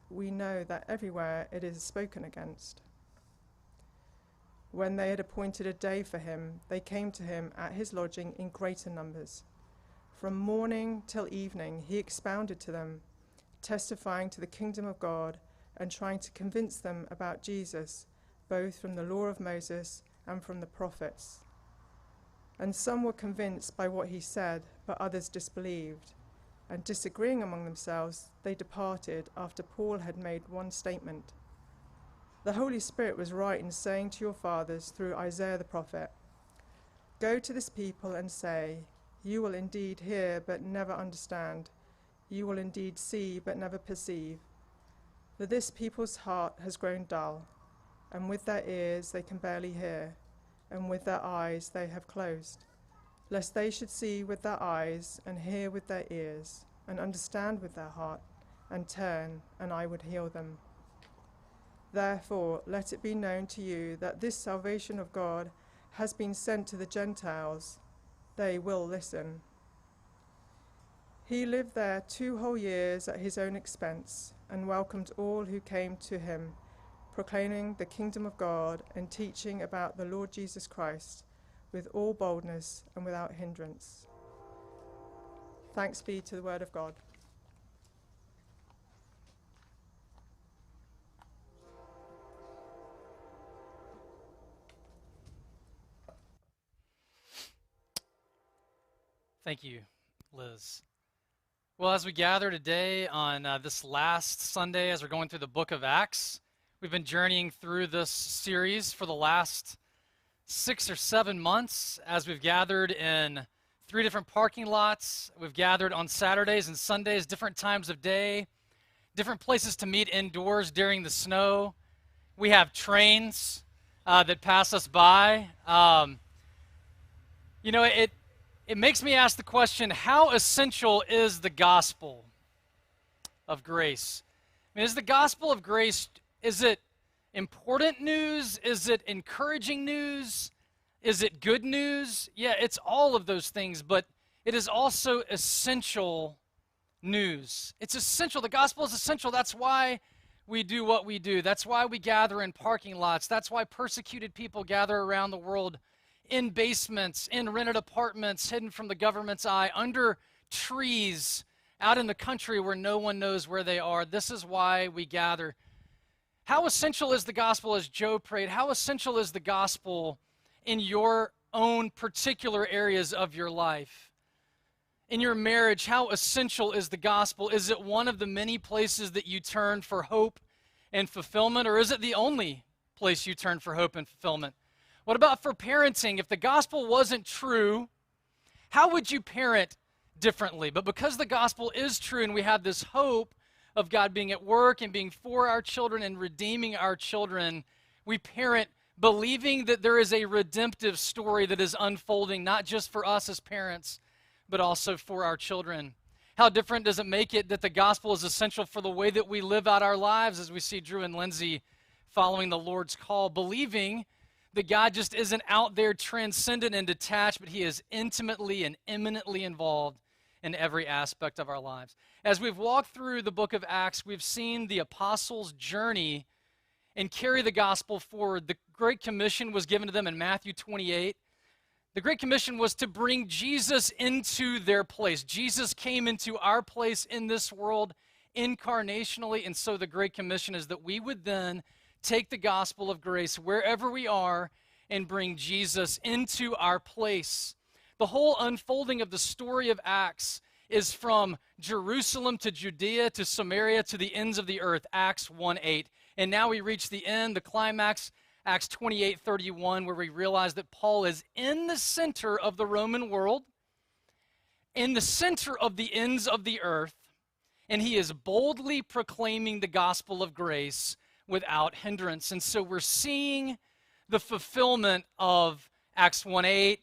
we know that everywhere it is spoken against. When they had appointed a day for him, they came to him at his lodging in greater numbers. From morning till evening, he expounded to them, testifying to the kingdom of God and trying to convince them about Jesus, both from the law of Moses and from the prophets. And some were convinced by what he said, but others disbelieved. And disagreeing among themselves, they departed after Paul had made one statement. The Holy Spirit was right in saying to your fathers through Isaiah the prophet, Go to this people and say, You will indeed hear, but never understand. You will indeed see, but never perceive. For this people's heart has grown dull, and with their ears they can barely hear, and with their eyes they have closed, lest they should see with their eyes, and hear with their ears, and understand with their heart, and turn, and I would heal them. Therefore, let it be known to you that this salvation of God has been sent to the Gentiles. They will listen. He lived there two whole years at his own expense and welcomed all who came to him, proclaiming the kingdom of God and teaching about the Lord Jesus Christ with all boldness and without hindrance. Thanks be to the word of God. Thank you, Liz. Well, as we gather today on uh, this last Sunday, as we're going through the book of Acts, we've been journeying through this series for the last six or seven months as we've gathered in three different parking lots. We've gathered on Saturdays and Sundays, different times of day, different places to meet indoors during the snow. We have trains uh, that pass us by. Um, you know, it it makes me ask the question how essential is the gospel of grace? I mean, is the gospel of grace, is it important news? Is it encouraging news? Is it good news? Yeah, it's all of those things, but it is also essential news. It's essential. The gospel is essential. That's why we do what we do. That's why we gather in parking lots. That's why persecuted people gather around the world in basements, in rented apartments, hidden from the government's eye, under trees, out in the country where no one knows where they are. This is why we gather. How essential is the gospel, as Joe prayed? How essential is the gospel in your own particular areas of your life? In your marriage, how essential is the gospel? Is it one of the many places that you turn for hope and fulfillment, or is it the only place you turn for hope and fulfillment? What about for parenting? If the gospel wasn't true, how would you parent differently? But because the gospel is true and we have this hope of God being at work and being for our children and redeeming our children, we parent believing that there is a redemptive story that is unfolding, not just for us as parents, but also for our children. How different does it make it that the gospel is essential for the way that we live out our lives as we see Drew and Lindsay following the Lord's call, believing that God just isn't out there transcendent and detached, but He is intimately and immanently involved in every aspect of our lives. As we've walked through the book of Acts, we've seen the apostles' journey and carry the gospel forward. The Great Commission was given to them in Matthew 28. The Great Commission was to bring Jesus into their place. Jesus came into our place in this world incarnationally, and so the Great Commission is that we would then take the gospel of grace wherever we are and bring Jesus into our place. The whole unfolding of the story of Acts is from Jerusalem to Judea to Samaria to the ends of the earth, Acts 1 8. And now we reach the end, the climax, Acts 28 31, where we realize that Paul is in the center of the Roman world, in the center of the ends of the earth, and he is boldly proclaiming the gospel of grace without hindrance. And so we're seeing the fulfillment of Acts 1 8,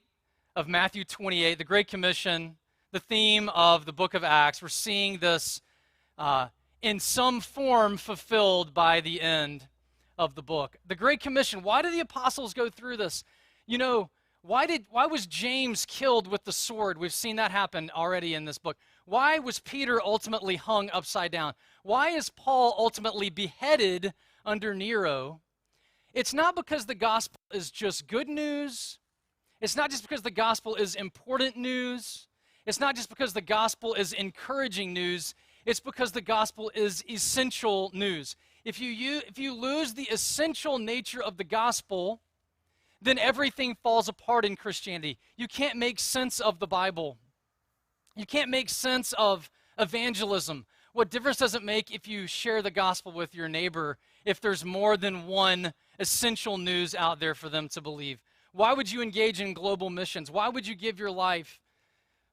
of Matthew 28, the Great Commission, the theme of the book of Acts. We're seeing this uh, in some form fulfilled by the end of the book. The Great Commission, why did the apostles go through this? You know, Why, did, why was James killed with the sword? We've seen that happen already in this book. Why was Peter ultimately hung upside down? Why is Paul ultimately beheaded under Nero? It's not because the gospel is just good news. It's not just because the gospel is important news. It's not just because the gospel is encouraging news. It's because the gospel is essential news. If you, if you lose the essential nature of the gospel, then everything falls apart in Christianity. You can't make sense of the Bible. You can't make sense of evangelism. What difference does it make if you share the gospel with your neighbor if there's more than one essential news out there for them to believe? Why would you engage in global missions? Why would you give your life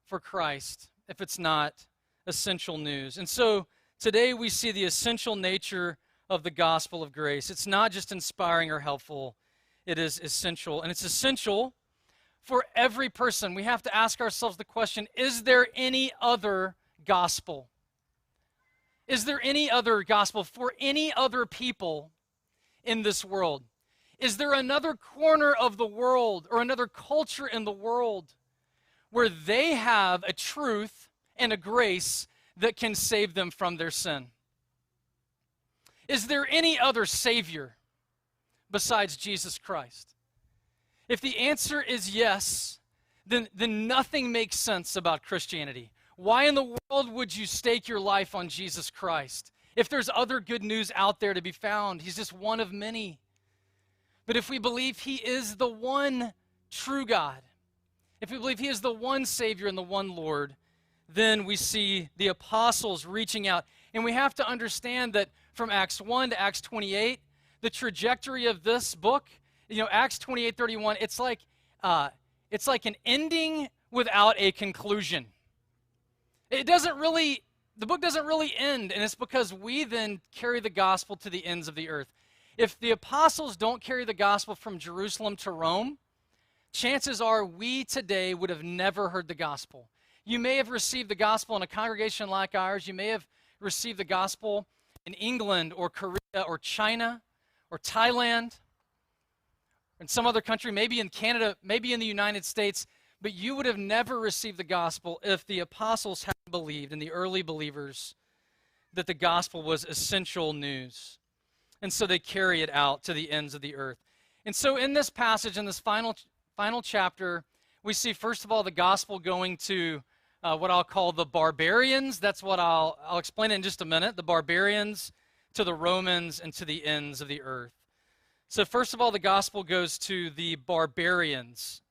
for Christ if it's not essential news? And so today we see the essential nature of the gospel of grace. It's not just inspiring or helpful, it is essential. And it's essential for every person. We have to ask ourselves the question is there any other gospel? Is there any other gospel for any other people in this world? Is there another corner of the world or another culture in the world where they have a truth and a grace that can save them from their sin? Is there any other Savior besides Jesus Christ? If the answer is yes, then, then nothing makes sense about Christianity. Why in the world would you stake your life on Jesus Christ? If there's other good news out there to be found, He's just one of many. But if we believe He is the one true God, if we believe He is the one Savior and the one Lord, then we see the apostles reaching out. And we have to understand that from Acts 1 to Acts 28, the trajectory of this book, you know, Acts 28 31, it's like, uh, it's like an ending without a conclusion. It doesn't really, the book doesn't really end, and it's because we then carry the gospel to the ends of the earth. If the apostles don't carry the gospel from Jerusalem to Rome, chances are we today would have never heard the gospel. You may have received the gospel in a congregation like ours. You may have received the gospel in England or Korea or China or Thailand, in some other country, maybe in Canada, maybe in the United States, but you would have never received the gospel if the apostles hadn't believed and the early believers that the gospel was essential news. And so they carry it out to the ends of the earth. And so in this passage, in this final, final chapter, we see, first of all, the gospel going to uh, what I'll call the barbarians. That's what I'll, I'll explain in just a minute. The barbarians to the Romans and to the ends of the earth. So, first of all, the gospel goes to the barbarians.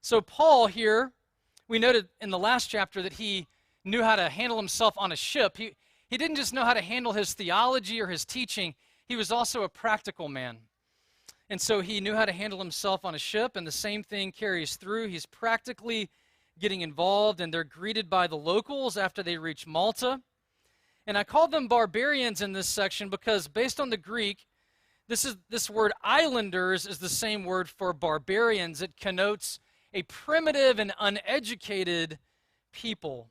So, Paul here, we noted in the last chapter that he knew how to handle himself on a ship. He, he didn't just know how to handle his theology or his teaching, he was also a practical man. And so he knew how to handle himself on a ship, and the same thing carries through. He's practically getting involved, and they're greeted by the locals after they reach Malta. And I call them barbarians in this section because, based on the Greek, this, is, this word islanders is the same word for barbarians. It connotes a primitive and uneducated people.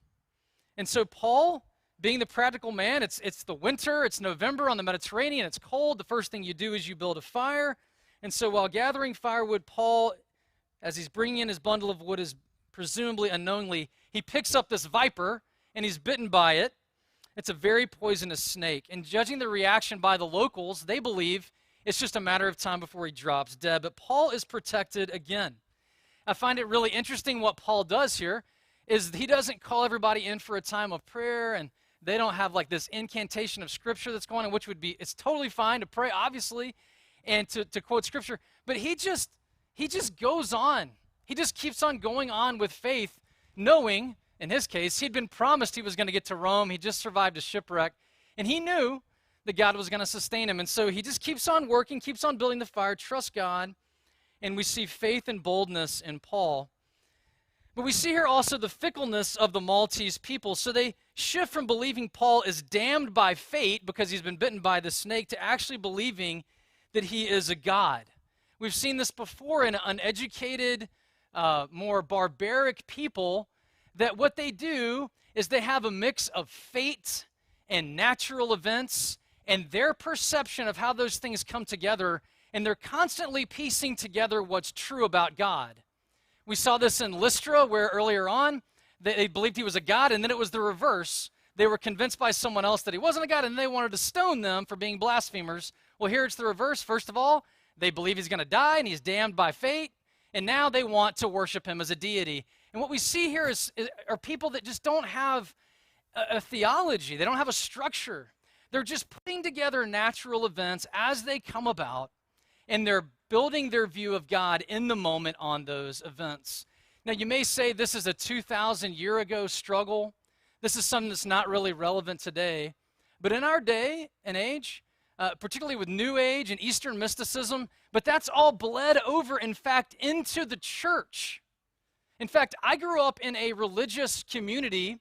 And so, Paul, being the practical man, it's, it's the winter, it's November on the Mediterranean, it's cold. The first thing you do is you build a fire. And so, while gathering firewood, Paul, as he's bringing in his bundle of wood, is presumably unknowingly, he picks up this viper and he's bitten by it. It's a very poisonous snake. And judging the reaction by the locals, they believe it's just a matter of time before he drops dead. But Paul is protected again. I find it really interesting what Paul does here is he doesn't call everybody in for a time of prayer and they don't have like this incantation of scripture that's going on, which would be it's totally fine to pray, obviously, and to, to quote scripture, but he just he just goes on he just keeps on going on with faith, knowing, in his case, he'd been promised he was going to get to Rome. He just survived a shipwreck. And he knew that God was going to sustain him. And so he just keeps on working, keeps on building the fire, trust God. And we see faith and boldness in Paul. But we see here also the fickleness of the Maltese people. So they shift from believing Paul is damned by fate because he's been bitten by the snake to actually believing that he is a God. We've seen this before in uneducated, uh, more barbaric people that what they do is they have a mix of fate and natural events and their perception of how those things come together, and they're constantly piecing together what's true about God. We saw this in Lystra, where earlier on they, they believed he was a god, and then it was the reverse. They were convinced by someone else that he wasn't a god, and they wanted to stone them for being blasphemers. Well, here it's the reverse. First of all, they believe he's going to die and he's damned by fate, and now they want to worship him as a deity. And what we see here is, is are people that just don't have a, a theology, they don't have a structure. They're just putting together natural events as they come about, and they're building their view of God in the moment on those events. Now, you may say this is a 2,000 year ago struggle. This is something that's not really relevant today. But in our day and age, uh, particularly with New Age and Eastern mysticism, but that's all bled over, in fact, into the church. In fact, I grew up in a religious community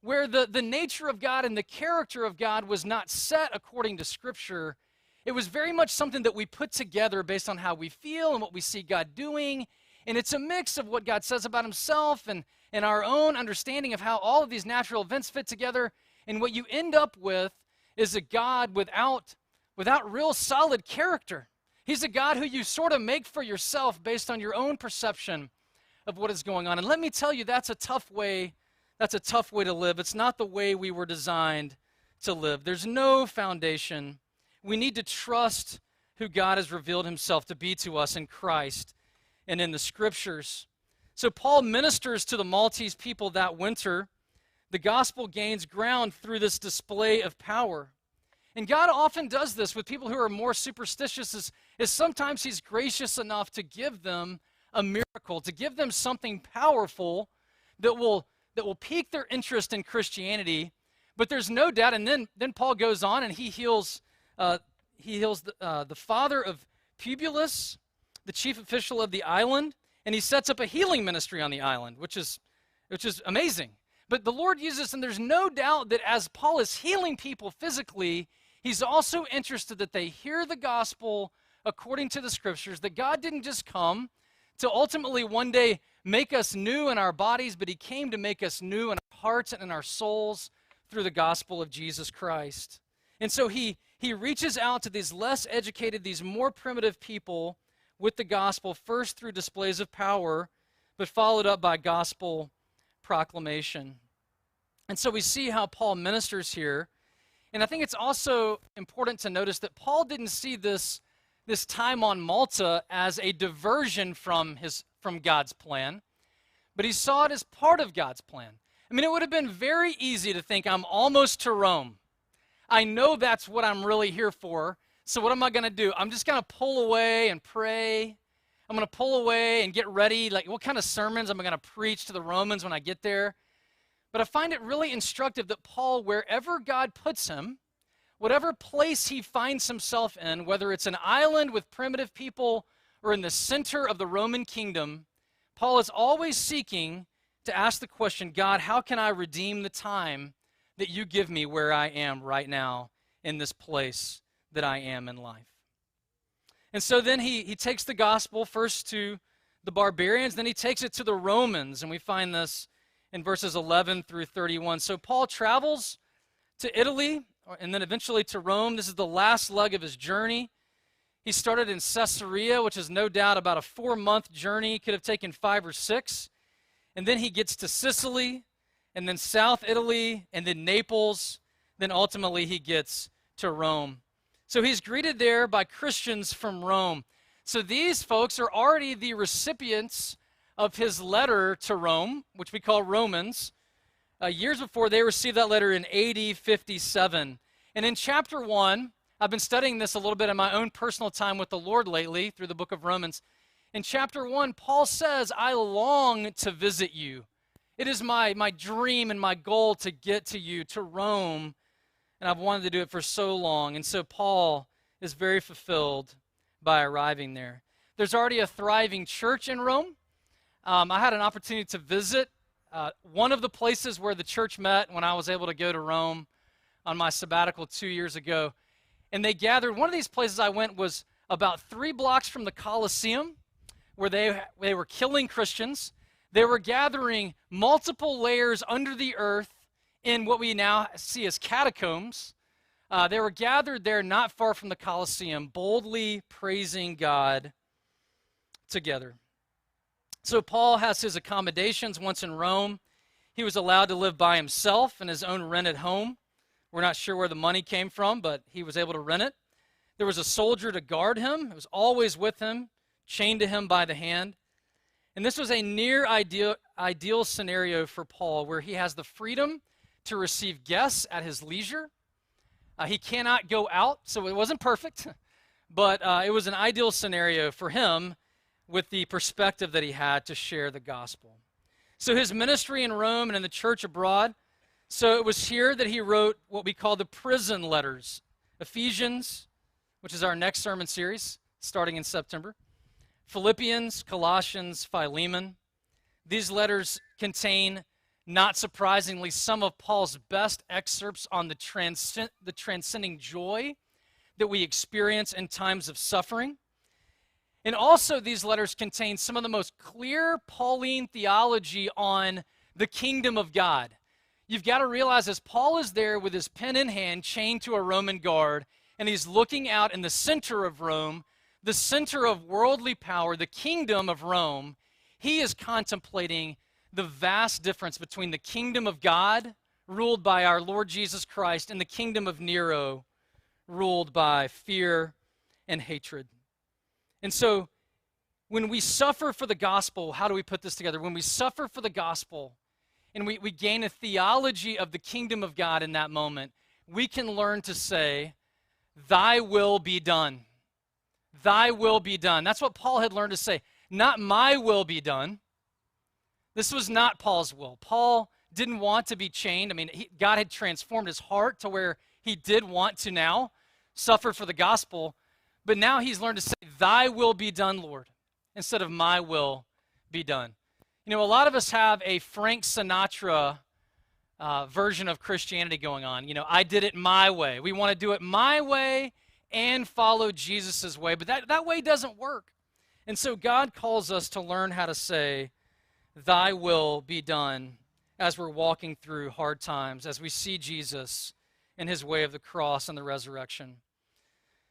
where the, the nature of God and the character of God was not set according to Scripture. It was very much something that we put together based on how we feel and what we see God doing. And it's a mix of what God says about Himself and, and our own understanding of how all of these natural events fit together. And what you end up with is a God without, without real solid character. He's a God who you sort of make for yourself based on your own perception of what is going on. And let me tell you, that's a tough way. That's a tough way to live. It's not the way we were designed to live. There's no foundation. We need to trust who God has revealed himself to be to us in Christ and in the scriptures. So Paul ministers to the Maltese people that winter. The gospel gains ground through this display of power. And God often does this with people who are more superstitious, is, is sometimes He's gracious enough to give them a miracle, to give them something powerful that will, that will pique their interest in Christianity. But there's no doubt, and then, then Paul goes on and he heals, uh, he heals the, uh, the father of Publius, the chief official of the island, and he sets up a healing ministry on the island, which is, which is amazing. But the Lord uses, and there's no doubt that as Paul is healing people physically, he's also interested that they hear the gospel according to the scriptures, that God didn't just come to ultimately one day make us new in our bodies, but He came to make us new in our hearts and in our souls through the gospel of Jesus Christ. And so He, he reaches out to these less educated, these more primitive people with the gospel, first through displays of power, but followed up by gospel proclamation. And so we see how Paul ministers here. And I think it's also important to notice that Paul didn't see this this time on Malta as a diversion from, his, from God's plan, but he saw it as part of God's plan. I mean, it would have been very easy to think, I'm almost to Rome. I know that's what I'm really here for. So, what am I going to do? I'm just going to pull away and pray. I'm going to pull away and get ready. Like, what kind of sermons am I going to preach to the Romans when I get there? But I find it really instructive that Paul, wherever God puts him, whatever place he finds himself in, whether it's an island with primitive people or in the center of the Roman kingdom, Paul is always seeking to ask the question God, how can I redeem the time that you give me where I am right now in this place that I am in life? And so then he, he takes the gospel first to the barbarians, then he takes it to the Romans, and we find this in verses 11 through 31. So Paul travels to Italy and then eventually to Rome. This is the last leg of his journey. He started in Caesarea, which is no doubt about a four month journey, could have taken five or six. And then he gets to Sicily, and then South Italy, and then Naples. Then ultimately he gets to Rome. So he's greeted there by Christians from Rome. So these folks are already the recipients of his letter to Rome, which we call Romans. Uh, years before, they received that letter in AD 57. And in chapter 1, I've been studying this a little bit in my own personal time with the Lord lately through the book of Romans. In chapter 1, Paul says, I long to visit you. It is my, my dream and my goal to get to you, to Rome. And I've wanted to do it for so long. And so Paul is very fulfilled by arriving there. There's already a thriving church in Rome. Um, I had an opportunity to visit uh, one of the places where the church met when I was able to go to Rome on my sabbatical two years ago. And they gathered, one of these places I went was about three blocks from the Colosseum, where they, they were killing Christians. They were gathering multiple layers under the earth in what we now see as catacombs. Uh, they were gathered there not far from the Colosseum, boldly praising God together. So Paul has his accommodations once in Rome. He was allowed to live by himself in his own rented home. We're not sure where the money came from, but he was able to rent it. There was a soldier to guard him, it was always with him, chained to him by the hand. And this was a near ideal, ideal scenario for Paul, where he has the freedom to receive guests at his leisure. Uh, he cannot go out, so it wasn't perfect, but uh, it was an ideal scenario for him with the perspective that he had to share the gospel. So his ministry in Rome and in the church abroad. So it was here that he wrote what we call the prison letters Ephesians, which is our next sermon series starting in September, Philippians, Colossians, Philemon. These letters contain, not surprisingly, some of Paul's best excerpts on the, transcend- the transcending joy that we experience in times of suffering. And also, these letters contain some of the most clear Pauline theology on the kingdom of God. You've got to realize as Paul is there with his pen in hand, chained to a Roman guard, and he's looking out in the center of Rome, the center of worldly power, the kingdom of Rome, he is contemplating the vast difference between the kingdom of God, ruled by our Lord Jesus Christ, and the kingdom of Nero, ruled by fear and hatred. And so, when we suffer for the gospel, how do we put this together? When we suffer for the gospel and we, we gain a theology of the kingdom of God in that moment, we can learn to say, Thy will be done. Thy will be done. That's what Paul had learned to say. Not my will be done. This was not Paul's will. Paul didn't want to be chained. I mean, he, God had transformed his heart to where he did want to now suffer for the gospel. But now he's learned to say, Thy will be done, Lord, instead of my will be done. You know, a lot of us have a Frank Sinatra uh, version of Christianity going on. You know, I did it my way. We want to do it my way and follow Jesus' way, but that, that way doesn't work. And so God calls us to learn how to say, Thy will be done as we're walking through hard times, as we see Jesus in his way of the cross and the resurrection.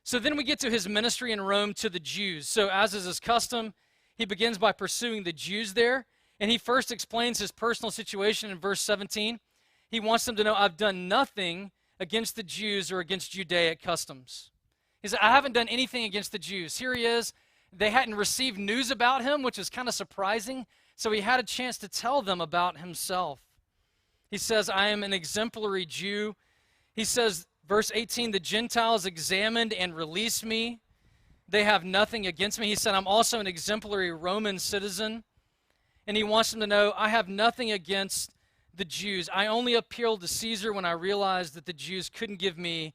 So then we get to his ministry in Rome to the Jews. So, as is his custom, he begins by pursuing the Jews there. And he first explains his personal situation in verse 17. He wants them to know, I've done nothing against the Jews or against Judaic customs. He said, I haven't done anything against the Jews. Here he is. They hadn't received news about him, which is kind of surprising. So he had a chance to tell them about himself. He says, I am an exemplary Jew. He says, Verse 18 The Gentiles examined and released me. They have nothing against me. He said, I'm also an exemplary Roman citizen. And he wants them to know, I have nothing against the Jews. I only appealed to Caesar when I realized that the Jews couldn't give me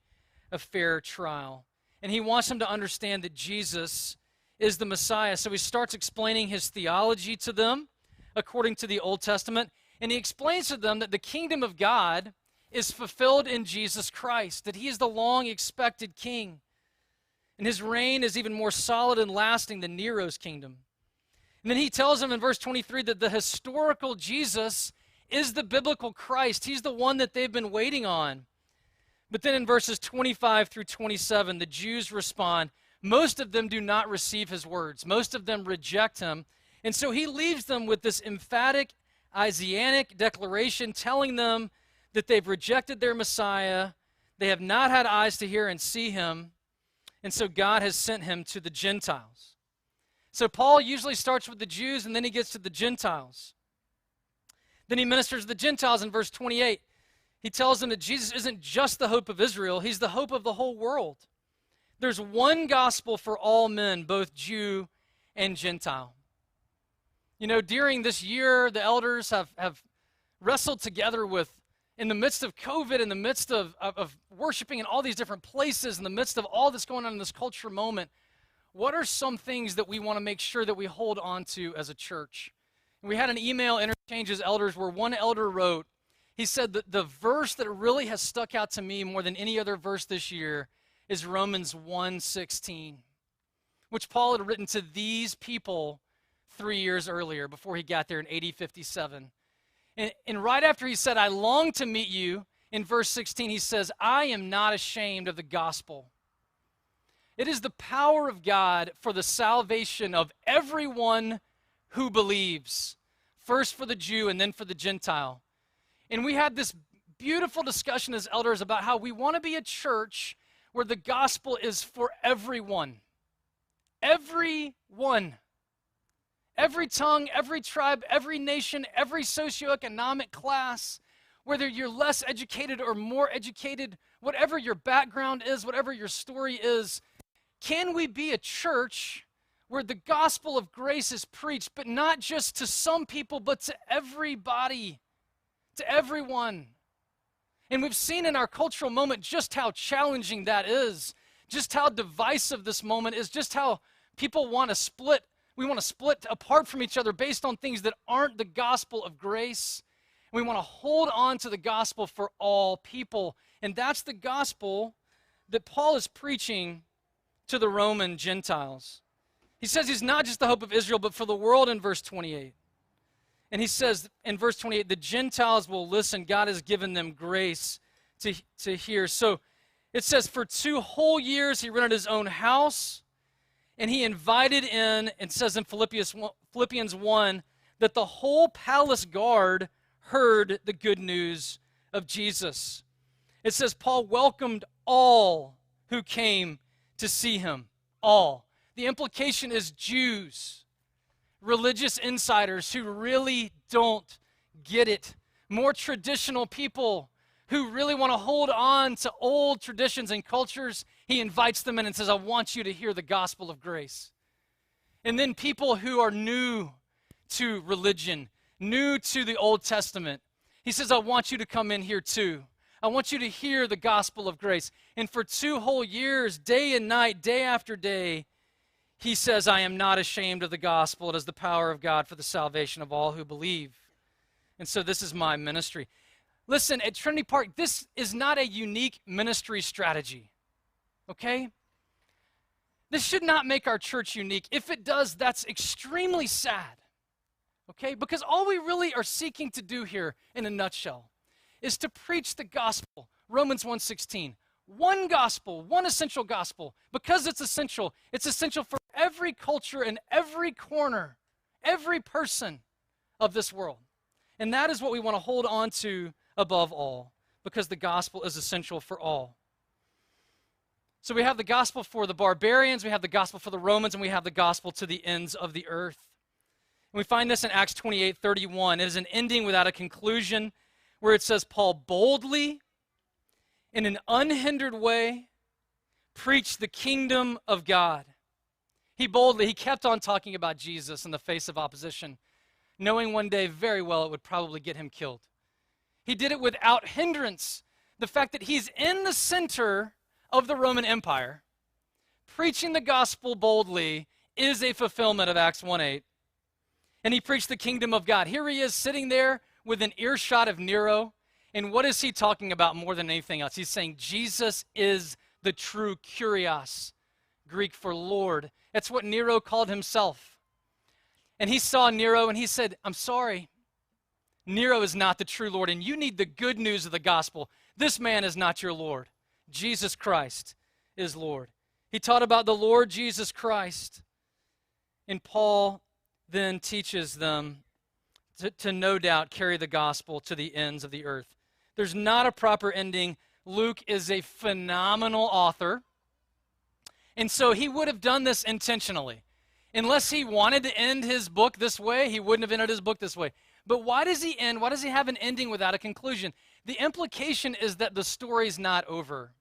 a fair trial. And he wants them to understand that Jesus is the Messiah. So he starts explaining his theology to them according to the Old Testament. And he explains to them that the kingdom of God is fulfilled in Jesus Christ, that he is the long expected king. And his reign is even more solid and lasting than Nero's kingdom. And then he tells them in verse 23 that the historical Jesus is the biblical Christ. He's the one that they've been waiting on. But then in verses 25 through 27, the Jews respond. Most of them do not receive his words, most of them reject him. And so he leaves them with this emphatic, Isaianic declaration telling them that they've rejected their Messiah. They have not had eyes to hear and see him. And so God has sent him to the Gentiles. So Paul usually starts with the Jews and then he gets to the Gentiles. Then he ministers to the Gentiles in verse 28. He tells them that Jesus isn't just the hope of Israel, he's the hope of the whole world. There's one gospel for all men, both Jew and Gentile. You know, during this year, the elders have, have wrestled together with in the midst of COVID, in the midst of, of, of, worshiping in all these different places, in the midst of all that's going on in this culture moment, what are some things that we want to make sure that we hold on to as a church? And we had an email interchange as elders where one elder wrote, he said that the verse that really has stuck out to me more than any other verse this year is Romans 1:16, which Paul had written to these people three years earlier before he got there in AD 57. And, and right after he said, I long to meet you, in verse 16, he says, I am not ashamed of the gospel. It is the power of God for the salvation of everyone who believes, first for the Jew and then for the Gentile. And we had this beautiful discussion as elders about how we want to be a church where the gospel is for everyone. Everyone. Every tongue, every tribe, every nation, every socioeconomic class, whether you're less educated or more educated, whatever your background is, whatever your story is, can we be a church where the gospel of grace is preached, but not just to some people, but to everybody, to everyone? And we've seen in our cultural moment just how challenging that is, just how divisive this moment is, just how people want to split we want to split apart from each other based on things that aren't the gospel of grace. We want to hold on to the gospel for all people. And that's the gospel that Paul is preaching to the Roman Gentiles. He says he's not just the hope of Israel, but for the world in verse 28. And he says in verse 28, the Gentiles will listen. God has given them grace to, to hear. So it says, for two whole years he rented his own house and he invited in, and says in Philippians 1, Philippians 1 that the whole palace guard heard the good news of Jesus. It says Paul welcomed all who came to see him. All. The implication is Jews, religious insiders who really don't get it, more traditional people who really want to hold on to old traditions and cultures, he invites them in and says, I want you to hear the gospel of grace. And then people who are new to religion, new to the Old Testament, he says, I want you to come in here too. I want you to hear the gospel of grace. And for two whole years, day and night, day after day, he says, I am not ashamed of the gospel. It is the power of God for the salvation of all who believe. And so this is my ministry. Listen, at Trinity Park, this is not a unique ministry strategy, okay? This should not make our church unique. If it does, that's extremely sad, okay? Because all we really are seeking to do here, in a nutshell, is to preach the gospel. Romans 1:16. One gospel, one essential gospel. Because it's essential, it's essential for every culture and every corner, every person of this world. And that is what we want to hold on to above all because the gospel is essential for all. So we have the gospel for the barbarians, we have the gospel for the Romans, and we have the gospel to the ends of the earth. And we find this in Acts 28 31. It is an ending without a conclusion where it says, Paul boldly, in an unhindered way, preached the kingdom of God. He boldly, he kept on talking about Jesus in the face of opposition, knowing one day very well it would probably get him killed. He did it without hindrance. The fact that he's in the center of the Roman Empire, preaching the gospel boldly, is a fulfillment of Acts 1 8. And he preached the kingdom of God. Here he is sitting there with an earshot of Nero. And what is he talking about more than anything else? He's saying Jesus is the true kurios, Greek for Lord. That's what Nero called himself. And he saw Nero and he said, I'm sorry. Nero is not the true Lord, and you need the good news of the gospel. This man is not your Lord. Jesus Christ is Lord. He taught about the Lord Jesus Christ. And Paul then teaches them to, to, no doubt carry the gospel to the ends of the earth. There's not a proper ending. Luke is a phenomenal author. And so he would have done this intentionally. Unless he wanted to end his book this way, he wouldn't have ended his book this way. But why does he end? Why does he have an ending without a conclusion? The implication is that the story's not over.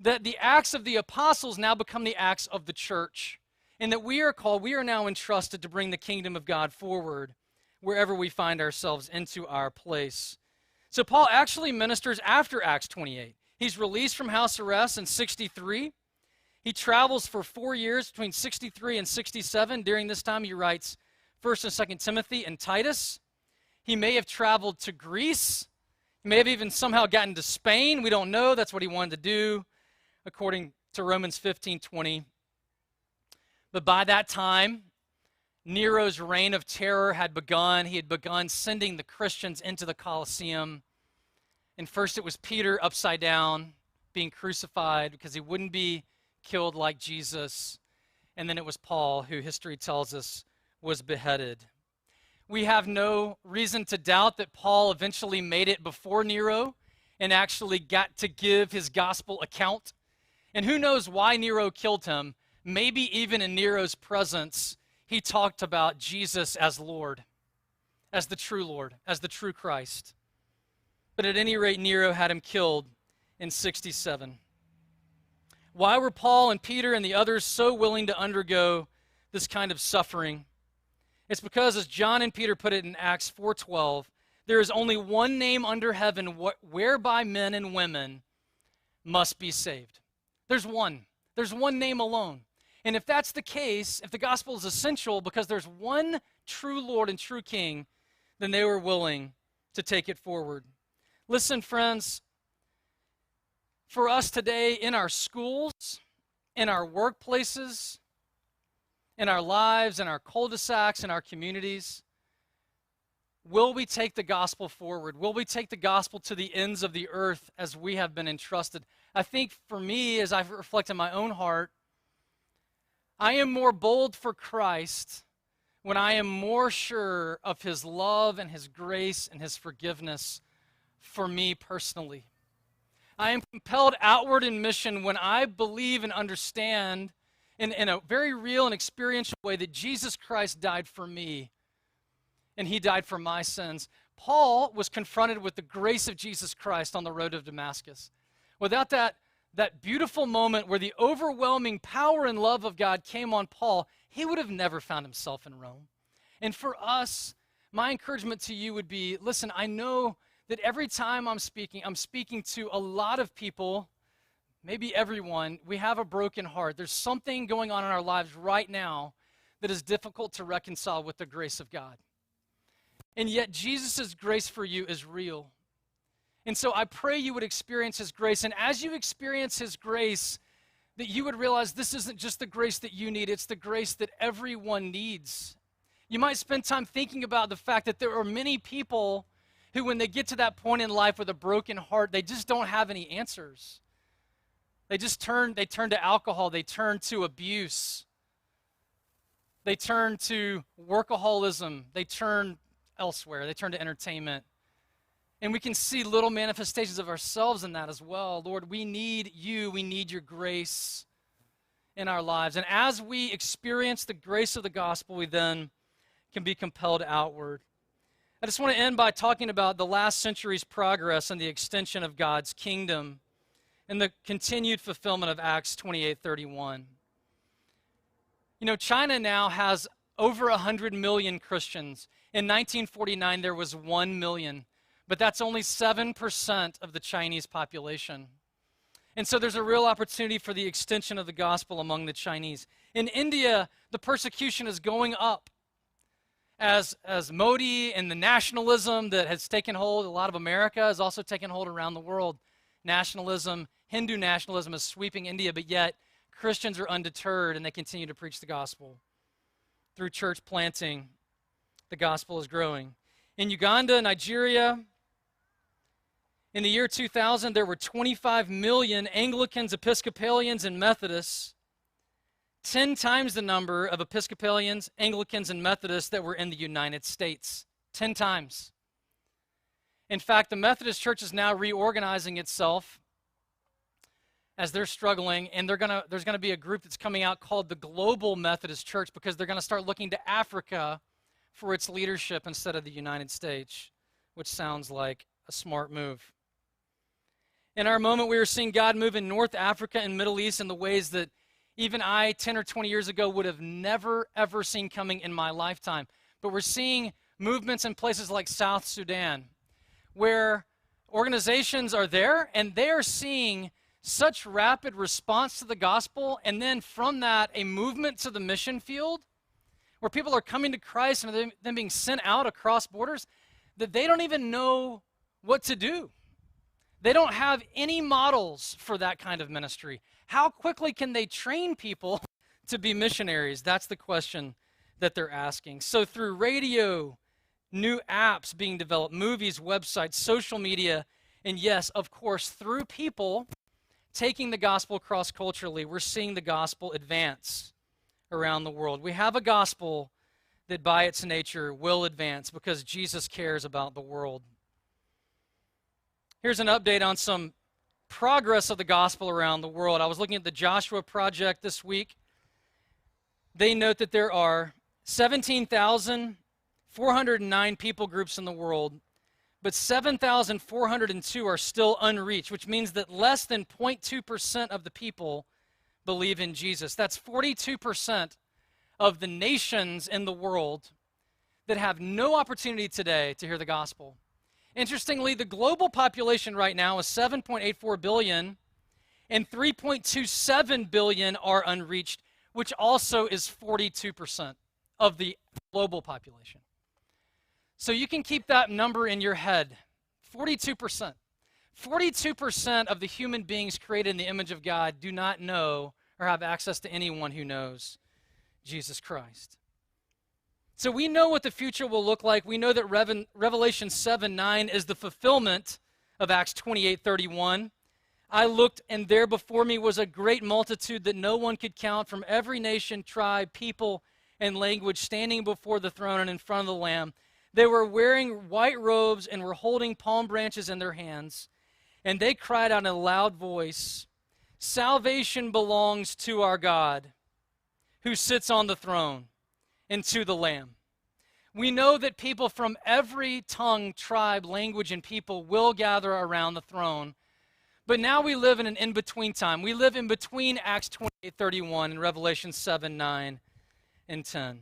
That the acts of the apostles now become the acts of the church. And that we are called, we are now entrusted to bring the kingdom of God forward wherever we find ourselves into our place. So Paul actually ministers after Acts 28. He's released from house arrest in 63. He travels for four years between 63 and 67. During this time, he writes 1st and 2nd Timothy and Titus. He may have traveled to Greece. He may have even somehow gotten to Spain. We don't know. That's what he wanted to do, according to Romans 15 20. But by that time, Nero's reign of terror had begun. He had begun sending the Christians into the Colosseum. And first it was Peter upside down, being crucified because he wouldn't be killed like Jesus. And then it was Paul, who history tells us was beheaded. We have no reason to doubt that Paul eventually made it before Nero and actually got to give his gospel account. And who knows why Nero killed him? Maybe even in Nero's presence, he talked about Jesus as Lord, as the true Lord, as the true Christ. But at any rate, Nero had him killed in 67. Why were Paul and Peter and the others so willing to undergo this kind of suffering? It's because as John and Peter put it in Acts 4:12, there is only one name under heaven whereby men and women must be saved. There's one. There's one name alone. And if that's the case, if the gospel is essential because there's one true Lord and true King, then they were willing to take it forward. Listen, friends, for us today in our schools, in our workplaces, in our lives, in our cul de sacs, in our communities, will we take the gospel forward? Will we take the gospel to the ends of the earth as we have been entrusted? I think for me, as I've reflected in my own heart, I am more bold for Christ when I am more sure of his love and his grace and his forgiveness for me personally. I am compelled outward in mission when I believe and understand in, in a very real and experiential way that Jesus Christ died for me and he died for my sins. Paul was confronted with the grace of Jesus Christ on the road of Damascus. Without that, that beautiful moment where the overwhelming power and love of God came on Paul, he would have never found himself in Rome. And for us, my encouragement to you would be listen, I know that every time I'm speaking, I'm speaking to a lot of people, maybe everyone. We have a broken heart. There's something going on in our lives right now that is difficult to reconcile with the grace of God. And yet, Jesus' grace for you is real. And so I pray you would experience His grace. And as you experience His grace, that you would realize this isn't just the grace that you need, it's the grace that everyone needs. You might spend time thinking about the fact that there are many people who, when they get to that point in life with a broken heart, they just don't have any answers. They just turn, they turn to alcohol, they turn to abuse, they turn to workaholism, they turn elsewhere, they turn to entertainment. And we can see little manifestations of ourselves in that as well. Lord, we need you, we need your grace in our lives. And as we experience the grace of the gospel, we then can be compelled outward. I just want to end by talking about the last century's progress and the extension of God's kingdom and the continued fulfillment of Acts 28:31. You know, China now has over 100 million Christians. In 1949 there was 1 million, but that's only 7% of the Chinese population. And so there's a real opportunity for the extension of the gospel among the Chinese. In India, the persecution is going up as, as Modi and the nationalism that has taken hold, a lot of America has also taken hold around the world. Nationalism, Hindu nationalism is sweeping India, but yet Christians are undeterred and they continue to preach the gospel. Through church planting, the gospel is growing. In Uganda, Nigeria, in the year 2000, there were 25 million Anglicans, Episcopalians, and Methodists 10 times the number of Episcopalians, Anglicans, and Methodists that were in the United States. 10 times. In fact, the Methodist Church is now reorganizing itself as they're struggling, and they're gonna, there's going to be a group that's coming out called the Global Methodist Church because they're going to start looking to Africa for its leadership instead of the United States, which sounds like a smart move. In our moment, we are seeing God move in North Africa and Middle East in the ways that even I, 10 or 20 years ago, would have never, ever seen coming in my lifetime. But we're seeing movements in places like South Sudan where organizations are there and they are seeing such rapid response to the gospel, and then from that, a movement to the mission field where people are coming to Christ and then being sent out across borders that they don't even know what to do. They don't have any models for that kind of ministry. How quickly can they train people to be missionaries? That's the question that they're asking. So, through radio, new apps being developed, movies, websites, social media, and yes, of course, through people taking the gospel cross culturally, we're seeing the gospel advance around the world. We have a gospel that by its nature will advance because Jesus cares about the world. Here's an update on some progress of the gospel around the world. I was looking at the Joshua Project this week. They note that there are 17,409 people groups in the world, but 7,402 are still unreached, which means that less than 0.2% of the people believe in Jesus. That's 42% of the nations in the world that have no opportunity today to hear the gospel. Interestingly, the global population right now is 7.84 billion, and 3.27 billion are unreached, which also is 42% of the global population. So you can keep that number in your head 42%. 42% of the human beings created in the image of God do not know or have access to anyone who knows Jesus Christ. So we know what the future will look like. We know that Revelation 7 9 is the fulfillment of Acts 28 31. I looked, and there before me was a great multitude that no one could count from every nation, tribe, people, and language standing before the throne and in front of the Lamb. They were wearing white robes and were holding palm branches in their hands. And they cried out in a loud voice Salvation belongs to our God who sits on the throne and to the Lamb. We know that people from every tongue, tribe, language, and people will gather around the throne. But now we live in an in between time. We live in between Acts 28 31 and Revelation 7 9 and 10.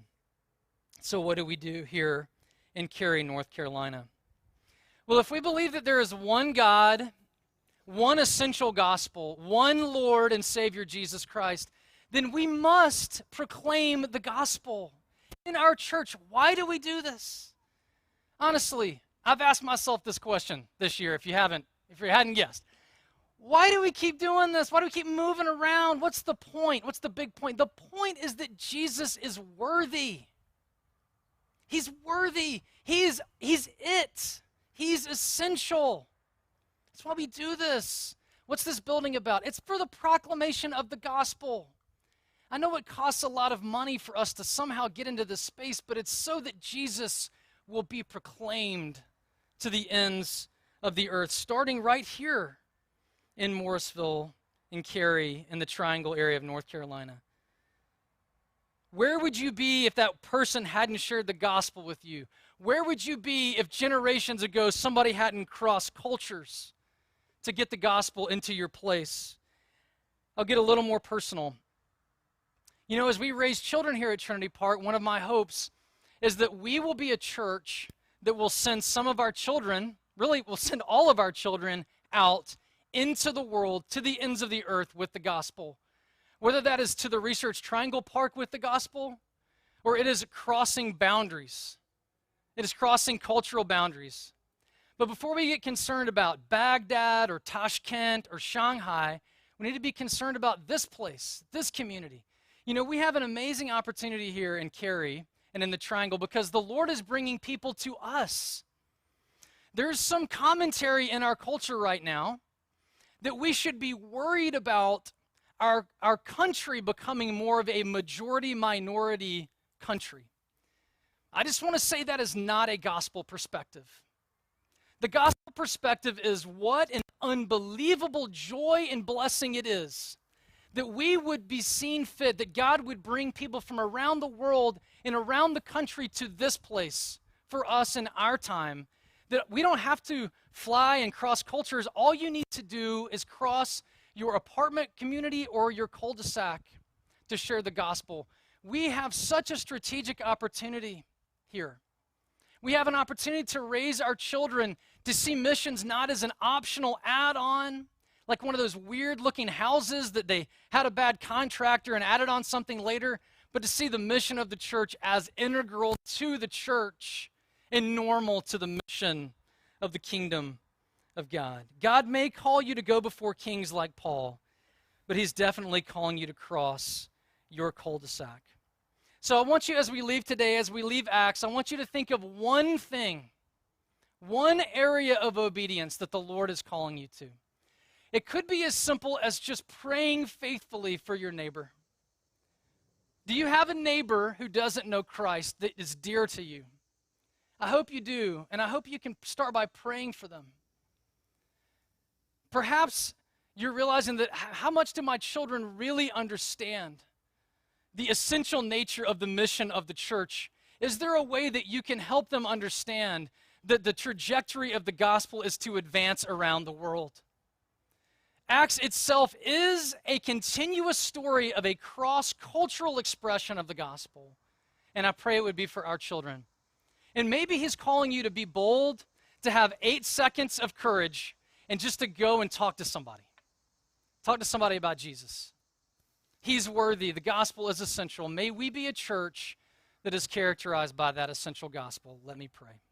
So, what do we do here in Cary, North Carolina? Well, if we believe that there is one God, one essential gospel, one Lord and Savior, Jesus Christ, then we must proclaim the gospel in our church. Why do we do this? Honestly, I've asked myself this question this year, if you haven't, if you hadn't guessed. Why do we keep doing this? Why do we keep moving around? What's the point? What's the big point? The point is that Jesus is worthy. He's worthy. He's he's it. He's essential. That's why we do this. What's this building about? It's for the proclamation of the gospel. I know it costs a lot of money for us to somehow get into this space, but it's so that Jesus will be proclaimed to the ends of the earth, starting right here in Morrisville, in Cary, in the Triangle area of North Carolina. Where would you be if that person hadn't shared the gospel with you? Where would you be if generations ago somebody hadn't crossed cultures to get the gospel into your place? I'll get a little more personal. You know, as we raise children here at Trinity Park, one of my hopes is that we will be a church that will send some of our children, really, will send all of our children out into the world, to the ends of the earth with the gospel. Whether that is to the Research Triangle Park with the gospel, or it is crossing boundaries. It is crossing cultural boundaries. But before we get concerned about Baghdad or Tashkent or Shanghai, we need to be concerned about this place, this community. You know, we have an amazing opportunity here in Cary and in the Triangle because the Lord is bringing people to us. There's some commentary in our culture right now that we should be worried about our, our country becoming more of a majority minority country. I just want to say that is not a gospel perspective. The gospel perspective is what an unbelievable joy and blessing it is that we would be seen fit, that God would bring people from around the world and around the country to this place for us in our time. That we don't have to fly and cross cultures. All you need to do is cross your apartment community or your cul de sac to share the gospel. We have such a strategic opportunity here. We have an opportunity to raise our children to see missions not as an optional add on, like one of those weird looking houses that they had a bad contractor and added on something later, but to see the mission of the church as integral to the church and normal to the mission of the kingdom of God. God may call you to go before kings like Paul, but he's definitely calling you to cross your cul de sac. So I want you, as we leave today, as we leave Acts, I want you to think of one thing, one area of obedience that the Lord is calling you to. It could be as simple as just praying faithfully for your neighbor. Do you have a neighbor who doesn't know Christ that is dear to you? I hope you do, and I hope you can start by praying for them. Perhaps you're realizing that how much do my children really understand the essential nature of the mission of the church? Is there a way that you can help them understand that the trajectory of the gospel is to advance around the world? Acts itself is a continuous story of a cross cultural expression of the gospel. And I pray it would be for our children. And maybe He's calling you to be bold, to have eight seconds of courage, and just to go and talk to somebody. Talk to somebody about Jesus. He's worthy. The gospel is essential. May we be a church that is characterized by that essential gospel. Let me pray.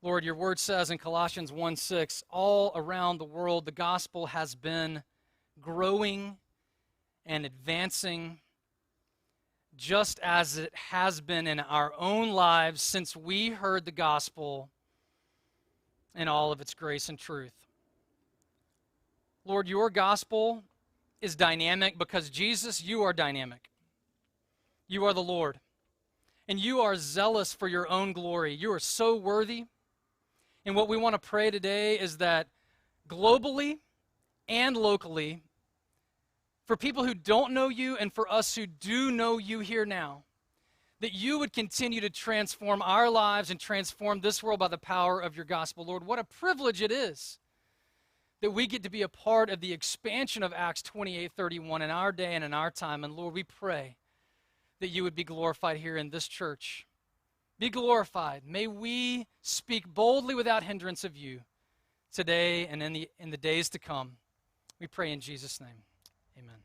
Lord, your word says in Colossians 1 6, all around the world, the gospel has been growing and advancing just as it has been in our own lives since we heard the gospel in all of its grace and truth. Lord, your gospel is dynamic because Jesus, you are dynamic. You are the Lord. And you are zealous for your own glory. You are so worthy. And what we want to pray today is that globally and locally, for people who don't know you and for us who do know you here now, that you would continue to transform our lives and transform this world by the power of your gospel. Lord, what a privilege it is that we get to be a part of the expansion of Acts 28 31 in our day and in our time. And Lord, we pray that you would be glorified here in this church. Be glorified. May we speak boldly without hindrance of you today and in the, in the days to come. We pray in Jesus' name. Amen.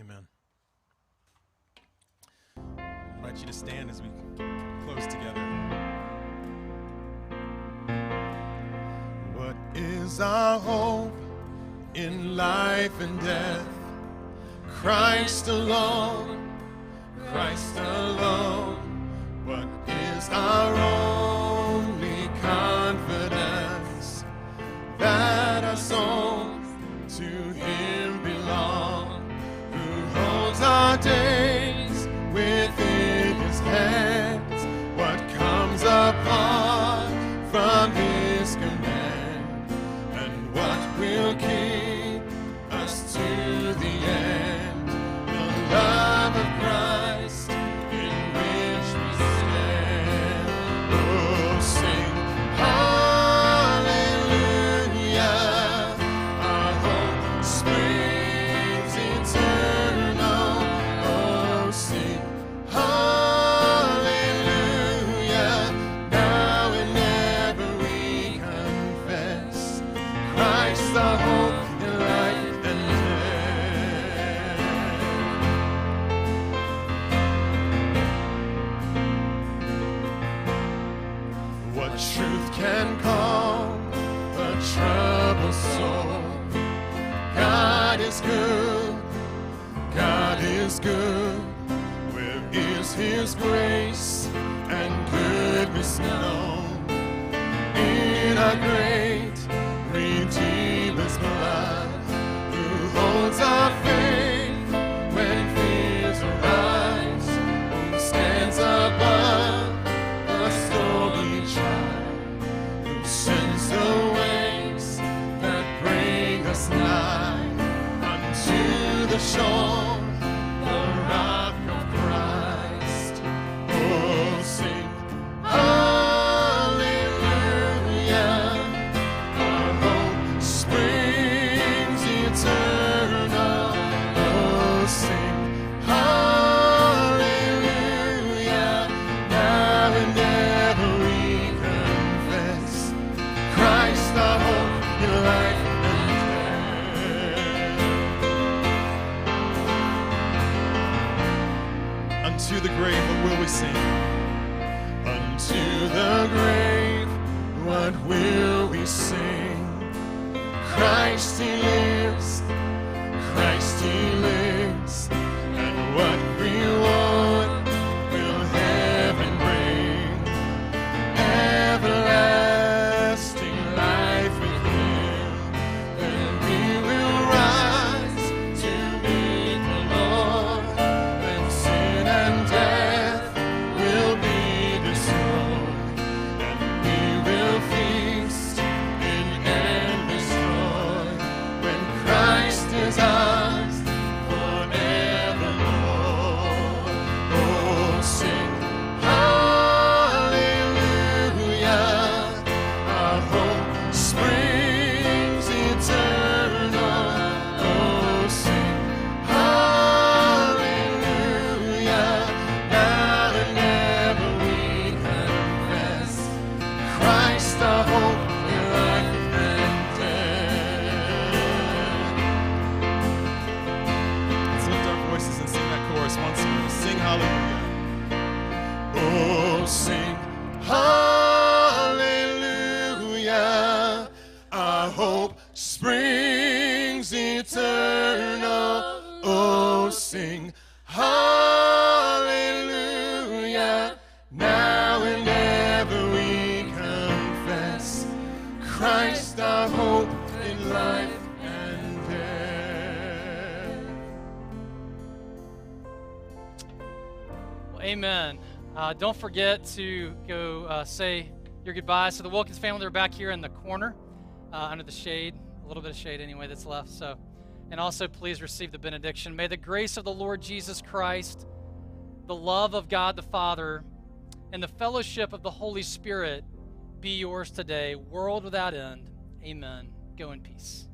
Amen. I invite you to stand as we close together. What is our hope in life and death? Christ alone, Christ alone. What is our only confidence? That from His grace and goodness known? In our great don't forget to go uh, say your goodbyes to the Wilkins family. They're back here in the corner uh, under the shade, a little bit of shade anyway that's left. So, and also please receive the benediction. May the grace of the Lord Jesus Christ, the love of God the Father, and the fellowship of the Holy Spirit be yours today, world without end. Amen. Go in peace.